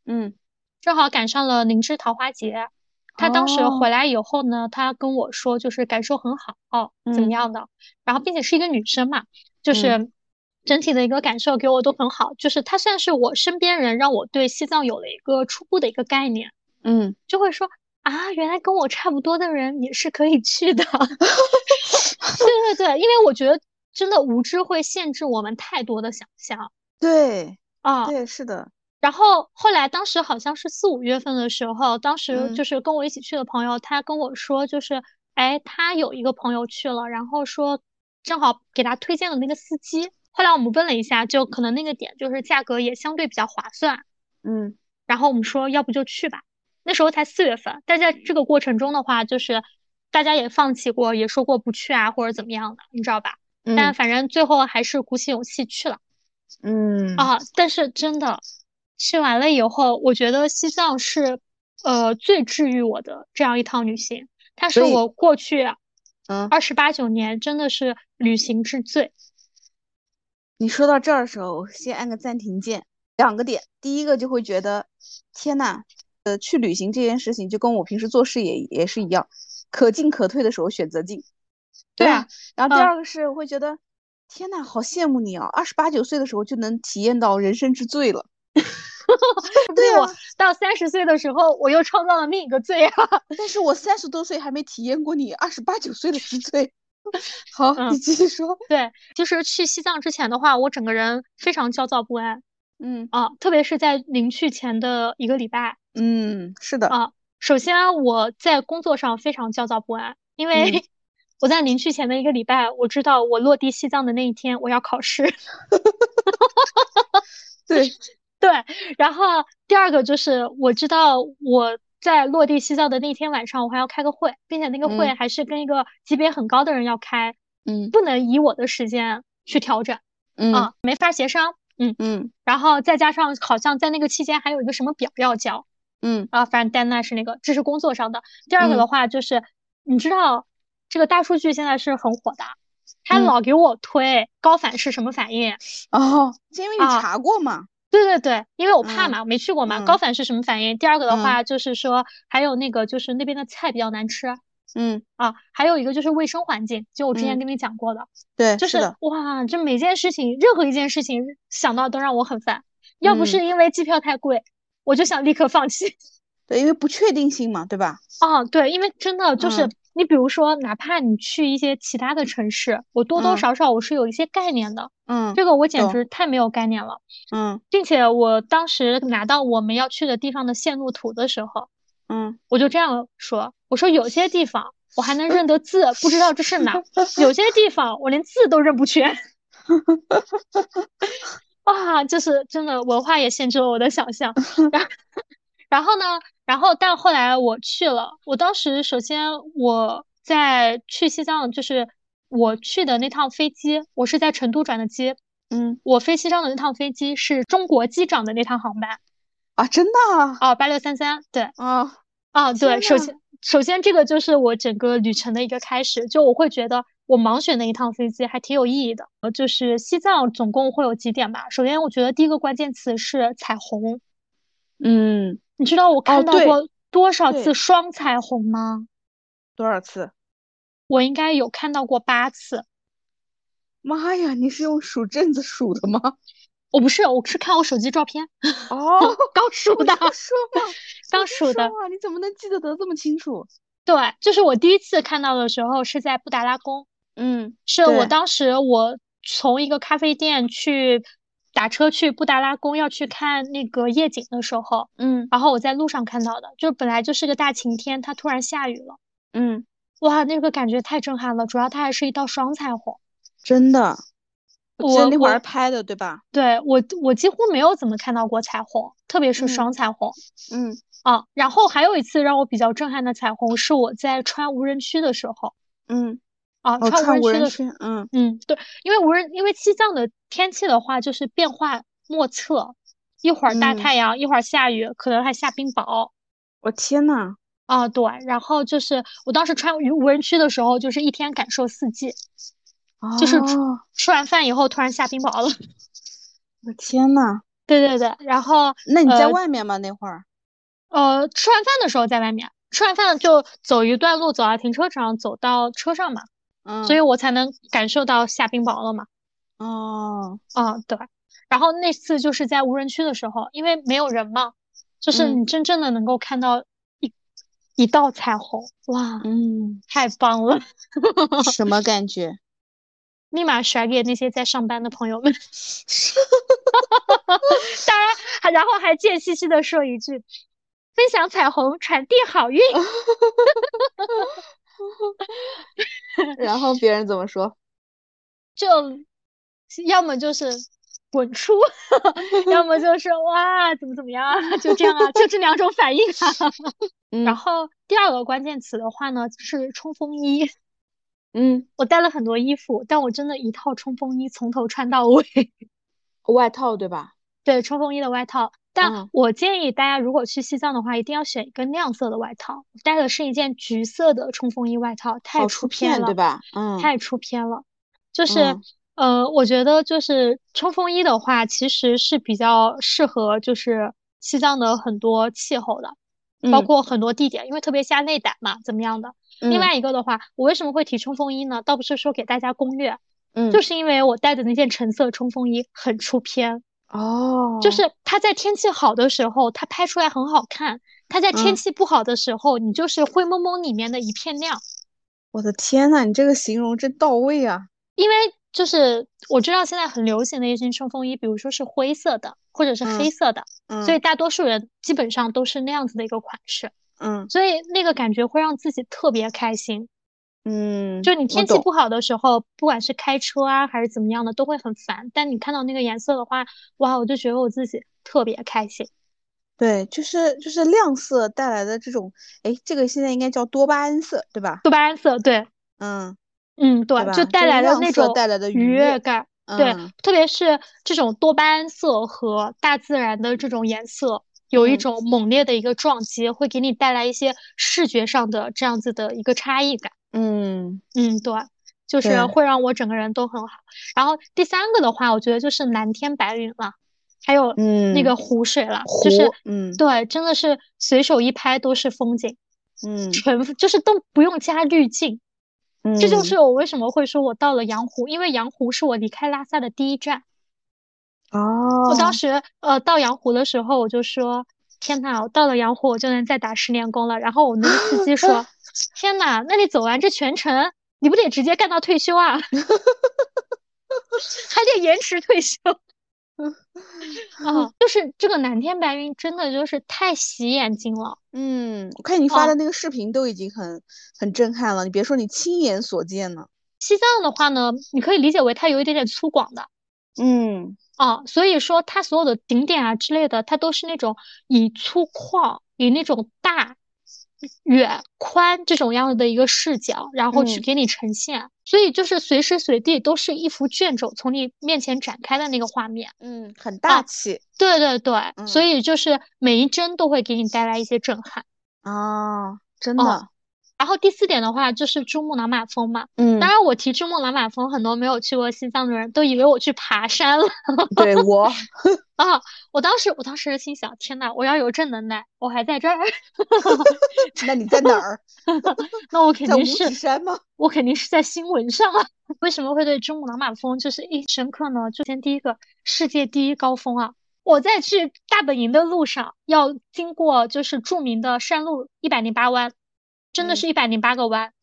嗯，正好赶上了灵芝桃花节。他当时回来以后呢，他跟我说，就是感受很好，哦，怎么样的？然后并且是一个女生嘛，就是整体的一个感受给我都很好。就是他算是我身边人，让我对西藏有了一个初步的一个概念。嗯，就会说啊，原来跟我差不多的人也是可以去的。对对对，因为我觉得真的无知会限制我们太多的想象对，啊。对，是的，然后后来当时好像是四五月份的时候，当时嗯就是跟我一起去的朋友，他跟我说，就是哎，他有一个朋友去了，然后说正好给他推荐了那个司机。后来我们问了一下，就可能那个点就是价格也相对比较划算，嗯然后我们说要不就去吧。那时候才四月份，但在这个过程中的话，就是大家也放弃过，也说过不去啊或者怎么样的，你知道吧？但嗯反正最后还是鼓起勇气去了。嗯啊，但是真的去完了以后，我觉得西藏是呃最治愈我的这样一趟旅行，它是我过去嗯，二十八九年真的是旅行之最。你说到这儿的时候，我先按个暂停键。两个点，第一个就会觉得，天呐，呃，去旅行这件事情就跟我平时做事也也是一样，可进可退的时候选择进，对啊？然后第嗯二个是我会觉得，天呐，好羡慕你啊！二十八九岁的时候就能体验到人生之最了。对我啊到三十岁的时候，我又创造了另一个罪啊！但是我三十多岁还没体验过你二十八九岁的之罪。好，嗯你继续说。对，就是去西藏之前的话，我整个人非常焦躁不安嗯啊，特别是在临去前的一个礼拜嗯，是的。啊。首先我在工作上非常焦躁不安，因为嗯我在临去前的一个礼拜，我知道我落地西藏的那一天我要考试。对，对，然后第二个就是我知道我在落地西藏的那天晚上，我还要开个会，并且那个会嗯还是跟一个级别很高的人要开，嗯不能以我的时间去调整嗯啊，没法协商。嗯，嗯然后再加上好像在那个期间还有一个什么表要交嗯啊，反正 deadline 是那个，这是工作上的。第二个的嗯话就是，你知道这个大数据现在是很火的，它嗯老给我推高反是什么反应。哦，是因为你啊查过嘛？对对对，因为我怕嗯嘛，我没去过嘛。嗯高反是什么反应？第二个的嗯话就是说，还有那个就是那边的菜比较难吃嗯，啊，还有一个就是卫生环境，就我之前嗯跟你讲过的，对，就是是。哇，这每件事情，任何一件事情想到都让我很烦。要不嗯是因为机票太贵，我就想立刻放弃。对，因为不确定性嘛，对吧？啊，对，因为真的就是嗯你比如说，哪怕你去一些其他的城市，我多多嗯少少我是有一些概念的，嗯这个我简直太没有概念了。嗯并且我当时拿到我们要去的地方的线路图的时候，嗯，我就这样说：“我说有些地方我还能认得字，不知道这是哪；有些 地方我连字都认不全。”啊，就是真的文化也限制了我的想象。然后，然后呢，然后但后来我去了，我当时首先我在去西藏，就是我去的那趟飞机，我是在成都转的机。嗯我飞西藏的那趟飞机是中国机长的那趟航班啊，真的啊哦，八六三三，对，啊，啊，对，首先，首先这个就是我整个旅程的一个开始，就我会觉得我盲选的一趟飞机还挺有意义的。呃，就是西藏总共会有几点吧？首先，我觉得第一个关键词是彩虹。嗯，你知道我看到过多少次双彩虹吗？多少次？我应该有看到过八次。妈呀，你是用数阵子数的吗？我不是，我是看我手机照片哦，刚数的，刚数的。你怎么能记得得这么清楚？对，就是我第一次看到的时候是在布达拉宫。嗯，是我当时我从一个咖啡店去打车去布达拉宫要去看那个夜景的时候，嗯然后我在路上看到的，就本来就是个大晴天，它突然下雨了，嗯，哇，那个感觉太震撼了，主要它还是一道双彩虹。真的，我记得我那会儿拍的，对吧？对，我我几乎没有怎么看到过彩虹，特别是嗯双彩虹。嗯啊，然后还有一次让我比较震撼的彩虹是我在穿无人区的时候嗯，啊，哦，穿穿无无人区的区，嗯嗯，对，因为无人，因为西藏的天气的话，就是变化莫测，一会儿大嗯太阳，一会儿下雨，可能还下冰雹。我天呐，啊，对，然后就是我当时穿无无人区的时候，就是一天感受四季，就是吃完饭以后突然下冰雹了。我天呐，对对对，然后那你在呃外面吗？那会儿？呃，吃完饭的时候在外面，吃完饭就走一段路，走到停车场，走到车上嘛，嗯，所以我才能感受到下冰雹了嘛。哦，啊，对。然后那次就是在无人区的时候，因为没有人嘛，就是嗯你真正的能够看到一一道彩虹，哇，嗯，太棒了！什么感觉？立马甩给那些在上班的朋友们。当然，还然后还贱兮兮的说一句：“分享彩虹，传递好运。” 然后别人怎么说？就要么就是滚出，要么就是哇，怎么怎么样啊？就这样啊，就这两种反应啊。然后第二个关键词的话呢，是冲锋衣。嗯，我带了很多衣服，但我真的一套冲锋衣从头穿到尾。外套对吧？对，冲锋衣的外套。但我建议大家如果去西藏的话，一定要选一个亮色的外套。我带的是一件橘色的冲锋衣外套，太出片了，对吧？嗯，太出片了。就是，呃，我觉得就是冲锋衣的话，其实是比较适合就是西藏的很多气候的，包括很多地点，因为特别下内胆嘛，怎么样的。另外一个的话，我为什么会提冲锋衣呢？倒不是说给大家攻略，嗯，就是因为我带的那件橙色冲锋衣很出片。哦，就是它在天气好的时候，它拍出来很好看；它在天气不好的时候，你就是灰蒙蒙里面的一片亮。我的天呐，你这个形容真到位啊！因为就是我知道现在很流行的一件冲锋衣，比如说是灰色的或者是黑色的，所以大多数人基本上都是那样子的一个款式。嗯，所以那个感觉会让自己特别开心。嗯，就你天气不好的时候，不管是开车啊还是怎么样的，都会很烦。但你看到那个颜色的话，哇，我就觉得我自己特别开心。对，就是就是亮色带来的这种，哎，这个现在应该叫多巴胺色，对吧？多巴胺色，对，嗯嗯，对，就带来的那种带来的愉悦感。对，特别是这种多巴胺色和大自然的这种颜色，有一种猛烈的一个撞击，会给你带来一些视觉上的这样子的一个差异感。嗯嗯，对，就是会让我整个人都很好。然后第三个的话，我觉得就是蓝天白云了，还有那个湖水了，就是嗯，对，真的是随手一拍都是风景，嗯，全就是都不用加滤镜，嗯，这就是我为什么会说我到了羊湖，因为羊湖是我离开拉萨的第一站。哦，我当时呃到羊湖的时候，我就说天呐，我到了羊湖，我就能再打十年工了。然后我那个司机说。天呐，那你走完这全程，你不得直接干到退休啊？还得延迟退休。啊，就是这个蓝天白云，真的就是太洗眼睛了。嗯，我看你发的那个视频都已经很很震撼了，你别说你亲眼所见呢。西藏的话呢，你可以理解为它有一点点粗犷的。嗯，啊，所以说它所有的景点啊之类的，它都是那种以粗犷，以那种大。远宽这种样子的一个视角，然后去给你呈现，所以就是随时随地都是一幅卷轴从你面前展开的那个画面，嗯，很。大气，对对对，所以就是每一帧都会给你带来一些震撼。啊，真的。然后第四点的话就是珠穆朗玛峰嘛，嗯，当然我提珠穆朗玛峰，很多没有去过西藏的人都以为我去爬山了。对我 啊，我当时我当时心想，天呐，我要有这能耐，我还在这儿。那你在哪儿？那我肯定是山吗？我肯定是在新闻上啊。为什么会对珠穆朗玛峰就是印深刻呢？就先第一个世界第一高峰啊，我在去大本营的路上要经过就是著名的山路一百零八弯。真的是一百零八个弯，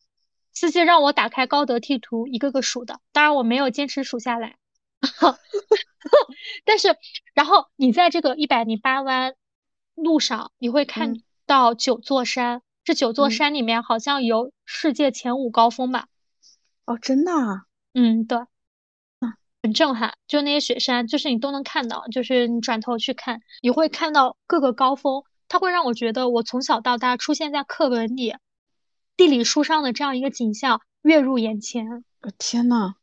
司机让我打开高德地图一个个数的，当然我没有坚持数下来。但是，然后你在这个一百零八弯路上，你会看到九座山，这九座山里面好像有世界前五高峰吧？哦，真的？嗯，对，很震撼，就那些雪山，就是你都能看到，就是你转头去看，你会看到各个高峰，它会让我觉得我从小到大出现在课本里。地理书上的这样一个景象跃入眼前，天呐！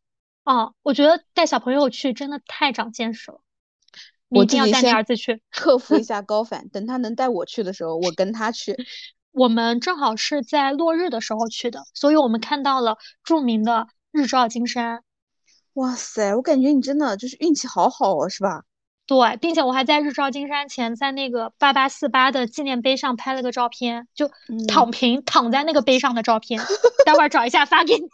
啊，我觉得带小朋友去真的太长见识了。我一定要带你儿子去 克服一下高反，等他能带我去的时候，我跟他去。我们正好是在落日的时候去的，所以我们看到了著名的日照金山。哇塞，我感觉你真的就是运气好好哦，是吧？对，并且我还在日照金山前，在那个八八四八的纪念碑上拍了个照片，就躺平躺在那个碑上的照片，待会儿找一下发给你。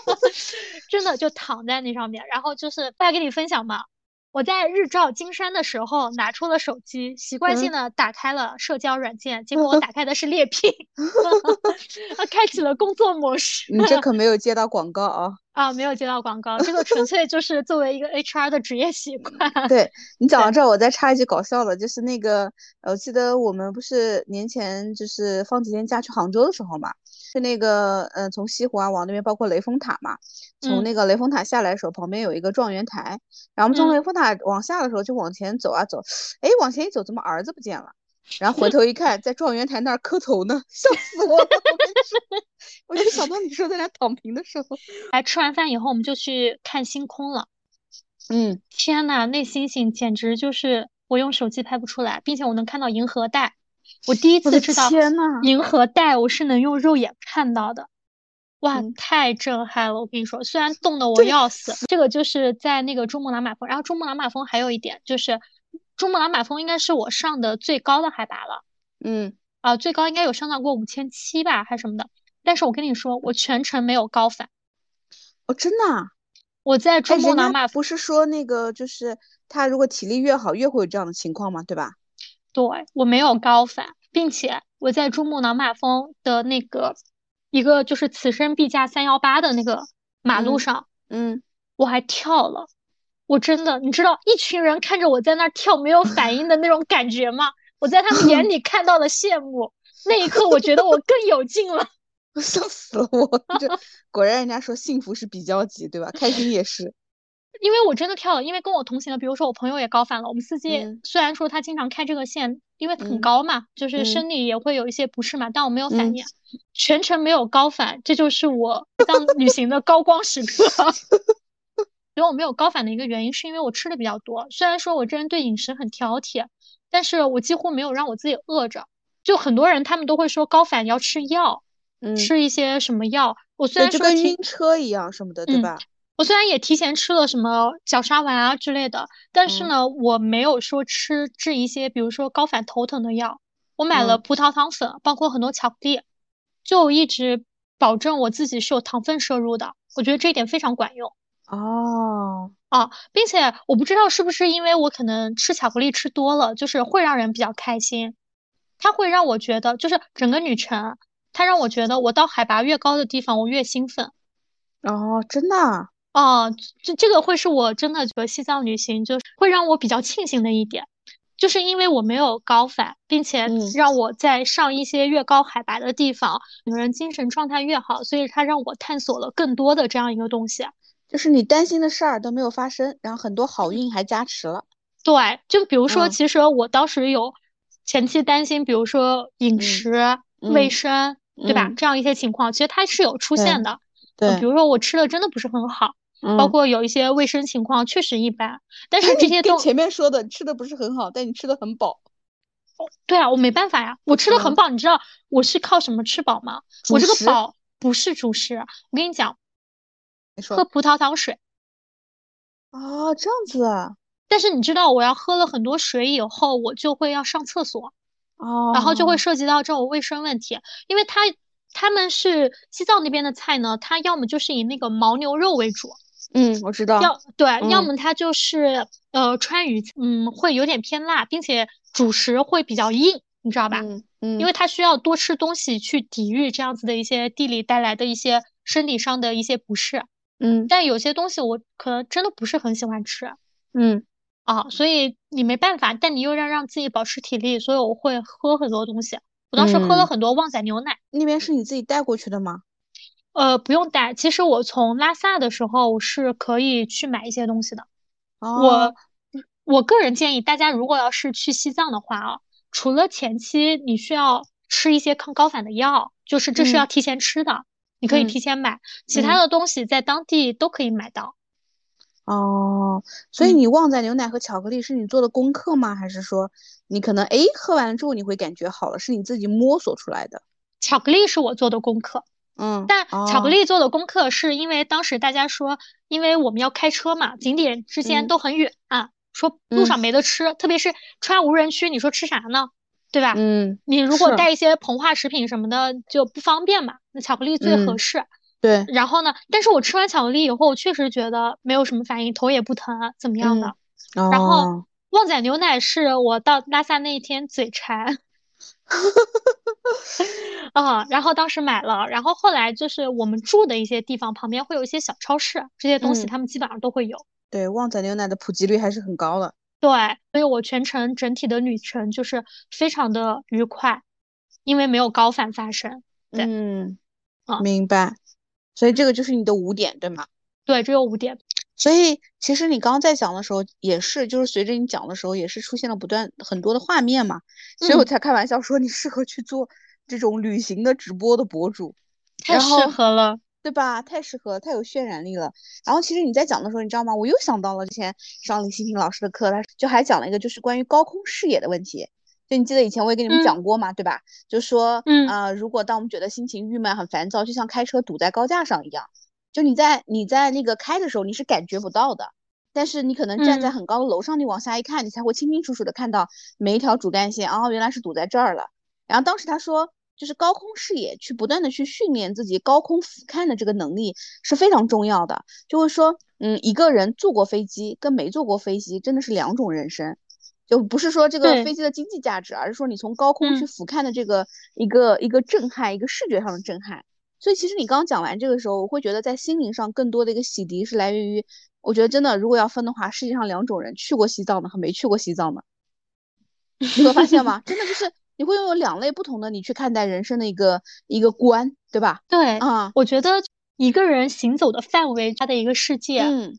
真的就躺在那上面，然后就是大家跟你分享嘛，我在日照金山的时候拿出了手机，习惯性的打开了社交软件，结果我 打开的是猎聘，开启了工作模式。你这可没有 接到广告啊！啊，没有接到广告，这个纯粹就是作为一个 HR 的职业习惯。对你讲到这儿，我再插一句搞笑的，就是那个，我记得我们不是年前就是放几天假去杭州的时候嘛，是那个，呃，从西湖啊往那边，包括雷峰塔嘛，从那个雷峰塔下来的时候，旁边有一个状元台，然后我们从雷峰塔往下的时候就往前走啊走，哎，往前一走，怎么儿子不见了？然后回 头一看，在状元台那儿磕头呢，笑死我了！我 就想到你说在那躺平的时候。哎，吃完饭以后我们就去看星空了。嗯，天呐，那星星简直就是我用手机拍不出来，并且我能看到银河带。我第一次知道银河带我是能用肉眼看到的。哇，太震撼了！我跟你说，虽然冻得我要死，这个就是在那个珠穆朗玛峰。然后珠穆朗玛峰还有一点就是。珠穆朗玛峰应该是我上的最高的海拔了，嗯，啊，最高应该有上到过五千七吧，还是什么的。但是我跟你说，我全程没有高反。哦，真的？我在珠穆朗玛不是说那个，就是他如果体力越好，越会有这样的情况吗？对吧？对，我没有高反，并且我在珠穆朗玛峰的那个一个就是此生必驾三幺八的那个马路上，嗯，我还跳了。我真的，你知道一群人看着我在那儿跳没有反应的那种感觉吗？我在他们眼里看到了羡慕，那一刻我觉得我更有劲了，我笑死了。我这果然人家说幸福是比较级，对吧？开心也是，因为我真的跳了，因为跟我同行的，比如说我朋友也高反了。我们司机虽然说他经常开这个线，因为很高嘛，就是生理也会有一些不适嘛，但我没有反应，全程没有高反，这就是我当旅行的高光时刻。因为我没有高反的一个原因，是因为我吃的比较多。虽然说我这人对饮食很挑剔，但是我几乎没有让我自己饿着。就很多人他们都会说高反要吃药，吃一些什么药。我虽然说跟晕车一样什么的，对吧？我虽然也提前吃了什么角鲨烷啊之类的，但是呢，我没有说吃治一些，比如说高反头疼的药。我买了葡萄糖粉，包括很多巧克力，就一直保证我自己是有糖分摄入的。我觉得这一点非常管用。哦哦，并且我不知道是不是因为我可能吃巧克力吃多了，就是会让人比较开心，它会让我觉得就是整个旅程，它让我觉得我到海拔越高的地方我越兴奋。哦，真的？哦，这这个会是我真的觉得西藏旅行就是会让我比较庆幸的一点，就是因为我没有高反，并且让我在上一些越高海拔的地方，女人精神状态越好，所以它让我探索了更多的这样一个东西。就是你担心的事儿都没有发生，然后很多好运还加持了。对，就比如说，其实我当时有前期担心，比如说饮食卫生，对吧？这样一些情况，其实它是有出现的。对，比如说我吃的真的不是很好，包括有一些卫生情况确实一般。但是这 些都前面说的吃的不是很好，但你吃的很饱。对啊，我没办法呀，我吃的很饱。你知道我是靠什么吃饱吗？我这个饱不是主食。我跟你讲。喝葡萄糖水，哦，这样子啊。但是你知道，我要喝了很多水以后，我就会要上厕所，哦，然后就会涉及到这种卫生问题。因为他他们是西藏那边的菜呢，它要么就是以那个牦牛肉为主，嗯，我知道，要对，要么它就是呃川渝，嗯，会有点偏辣，并且主食会比较硬，你知道吧？嗯嗯，因为它需要多吃东西去抵御这样子的一些地理带来的一些身体上的一些不适。嗯，但有些东西我可能真的不是很喜欢吃，嗯，啊，所以你没办法，但你又要让自己保持体力，所以我会喝很多东西。我当时喝了很多旺仔牛奶。那边是你自己带过去的吗？呃，不用带。其实我从拉萨的时候我是可以去买一些东西的。我我个人建议大家，如果要是去西藏的话啊，除了前期你需要吃一些抗高反的药，就是这是要提前吃的。你可以提前买，其他的东西在当地都可以买到。哦，所以你旺仔牛奶和巧克力是你做的功课吗？还是说你可能哎喝完了之后你会感觉好了，是你自己摸索出来的？巧克力是我做的功课，嗯，但巧克力做的功课是因为当时大家说，因为我们要开车嘛，景点之间都很远啊，说路上没得吃，特别是穿无人区，你说吃啥呢？对吧？嗯，你如果带一些膨化食品什么的就不方便嘛。那巧克力最合适。对。然后呢？但是我吃完巧克力以后，确实觉得没有什么反应，头也不疼，怎么样的？然后旺仔牛奶是我到拉萨那一天嘴馋。啊，然后当时买了，然后后来就是我们住的一些地方旁边会有一些小超市，这些东西他们基本上都会有。对，旺仔牛奶的普及率还是很高的。对，所以我全程整体的旅程就是非常的愉快，因为没有高反发生。嗯，明白。所以这个就是你的五点，对吗？对，只有五点。所以其实你刚刚在讲的时候也是，就是随着你讲的时候也是出现了不断很多的画面嘛，所以我才开玩笑说你适合去做这种旅行的直播的博主，太适合了，对吧？太适合，太有渲染力了。然后其实你在讲的时候，你知道吗？我又想到了之前上李欣婷老师的课，他就还讲了一个就是关于高空视野的问题。就你记得以前我也跟你们讲过嘛，对吧？就说，嗯啊，如果当我们觉得心情郁闷、很烦躁，就像开车堵在高架上一样。就你在你在那个开的时候，你是感觉不到的，但是你可能站在很高的楼上，你往下一看，你才会清清楚楚的看到每一条主干线啊，原来是堵在这儿了。然后当时他说，就是高空视野去不断的去训练自己高空俯瞰的这个能力是非常重要的。就会说，嗯，一个人坐过飞机跟没坐过飞机真的是两种人生，就不是说这个飞机的经济价值，而是说你从高空去俯瞰的这个一个一个震撼，一个视觉上的震撼。所以其实你刚刚讲完这个时候，我会觉得在心灵上更多的一个洗涤是来源于，我觉得真的如果要分的话，世界上两种人，去过西藏的和没去过西藏的，你会发现吗？真的就是你会拥有两类不同的你去看待人生的一个一个观，对吧？对啊，我觉得一个人行走的范围，他的一个世界，嗯，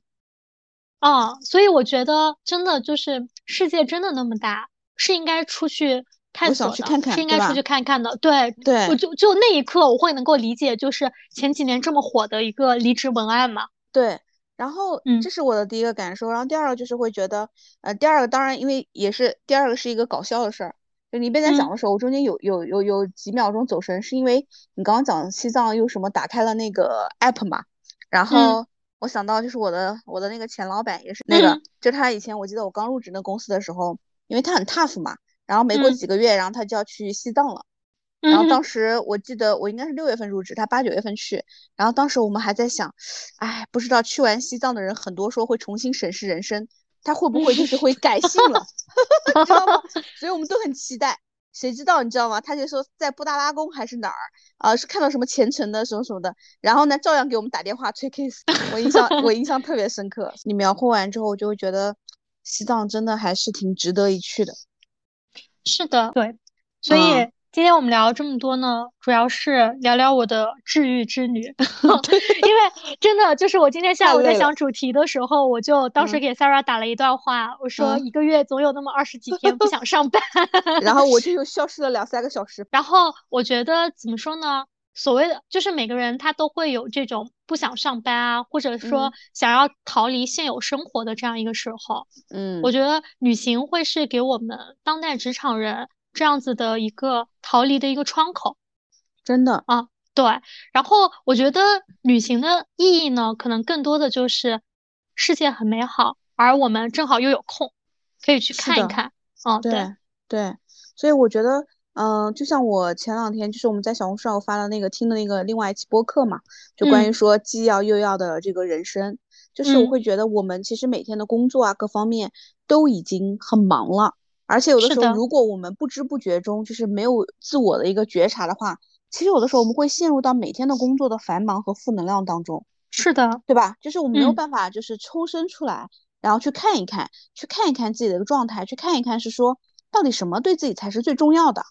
啊，所以我觉得真的就是世界真的那么大，是应该出去。探索的是应该出去看看的，对对，我就就那一刻我会能够理解，就是前几年这么火的一个离职文案嘛。对，然后这是我的第一个感受，然后第二个就是会觉得，呃，第二个当然因为也是第二个是一个搞笑的事儿，就你一边在讲的时候，我中间有有有有几秒钟走神，是因为你刚刚讲西藏又什么打开了那个 app 嘛，然后我想到就是我的我的那个前老板也是那个，就他以前我记得我刚入职那公司的时候，因为他很 tough 嘛。然后没过几个月，然后他就要去西藏了。然后当时我记得我应该是六月份入职，他八九月份去。然后当时我们还在想，哎，不知道去完西藏的人很多说会重新审视人生，他会不会就是会改姓了，知道吗？所以我们都很期待。谁知道你知道吗？他就说在布达拉宫还是哪儿啊？是看到什么虔诚的什么什么的。然后呢，照样给我们打电话催 case。我印象我印象特别深刻。你描绘完之后，我就会觉得西藏真的还是挺值得一去的。是的，对，所以今天我们聊这么多呢，主要是聊聊我的治愈之旅。因为真的就是我今天下午在想主题的时候，我就当时给 Sarah 打了一段话，我说一个月总有那么二十几天不想上班，然后我就又消失了两三个小时。然后我觉得怎么说呢？所谓的就是每个人他都会有这种不想上班啊，或者说想要逃离现有生活的这样一个时候。嗯，我觉得旅行会是给我们当代职场人这样子的一个逃离的一个窗口。真的啊，对。然后我觉得旅行的意义呢，可能更多的就是世界很美好，而我们正好又有空，可以去看一看。哦，对对，所以我觉得。嗯，就像我前两天就是我们在小红书上发了那个听的那个另外一期播客嘛，就关于说既要又要的这个人生，就是我会觉得我们其实每天的工作啊各方面都已经很忙了，而且有的时候如果我们不知不觉中就是没有自我的一个觉察的话，其实有的时候我们会陷入到每天的工作的繁忙和负能量当中。是的，对吧？就是我们没有办法就是抽身出来，然后去看一看，去看一看自己的一个状态，去看一看是说到底什么对自己才是最重要的。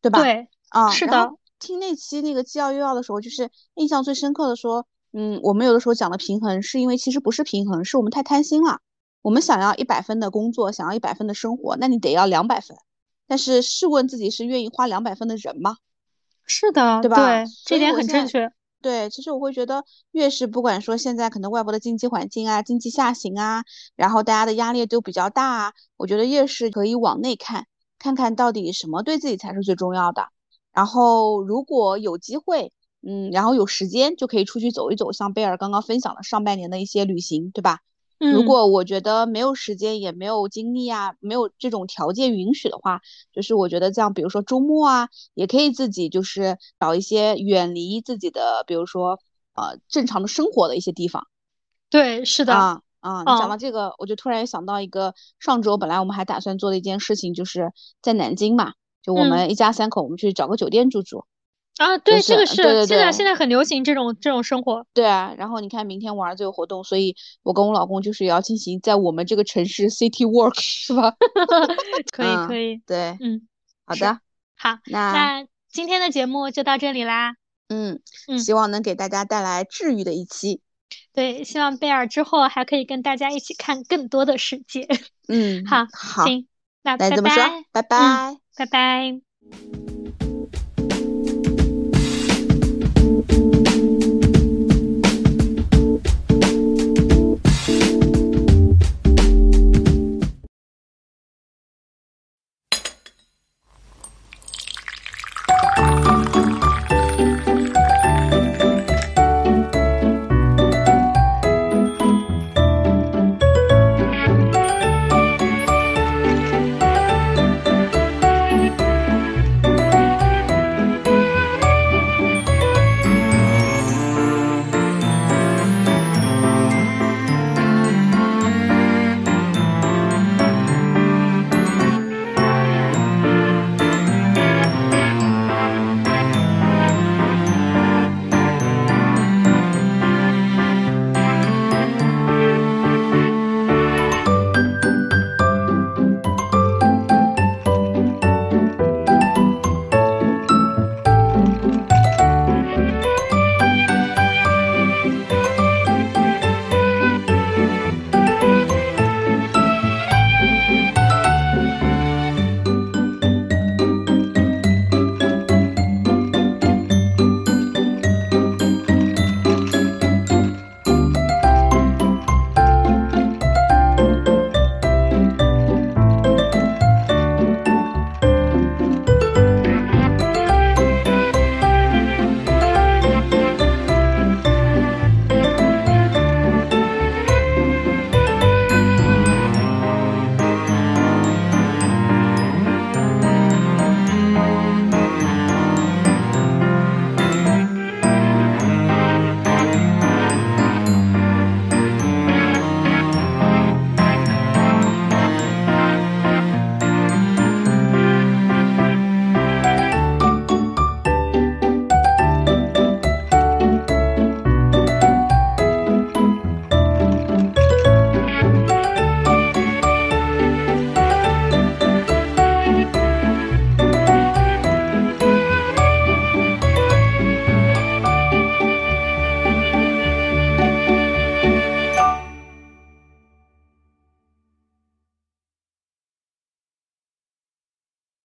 对吧？对啊，是的。听那期那个既要又要的时候，就是印象最深刻的说，嗯，我们有的时候讲的平衡，是因为其实不是平衡，是我们太贪心了。我们想要一百分的工作，想要一百分的生活，那你得要两百分。但是试问自己是愿意花两百分的人吗？是的，对吧？对，这点很正确。对，其实我会觉得，越是不管说现在可能外部的经济环境啊，经济下行啊，然后大家的压力都比较大啊，我觉得越是可以往内看。看看到底什么对自己才是最重要的，然后如果有机会，嗯，然后有时间就可以出去走一走，像贝尔刚刚分享的上半年的一些旅行，对吧？嗯，如果我觉得没有时间也没有精力啊，没有这种条件允许的话，就是我觉得这样，比如说周末啊，也可以自己就是找一些远离自己的，比如说呃正常的生活的一些地方。对，是的啊，啊，你讲到这个，我就突然想到一个，上周本来我们还打算做的一件事情，就是在南京嘛，就我们一家三口，我们去找个酒店住住。啊，对，这个是，现在现在很流行这种这种生活。对啊，然后你看明天我儿子有活动，所以我跟我老公就是要进行在我们这个城市 city work，是吧？可以可以，对，嗯，好的，好，那那今天的节目就到这里啦。嗯嗯，希望能给大家带来治愈的一期。对，希望贝尔之后还可以跟大家一起看更多的世界。嗯，好，好，行，那拜拜，拜拜拜，拜拜。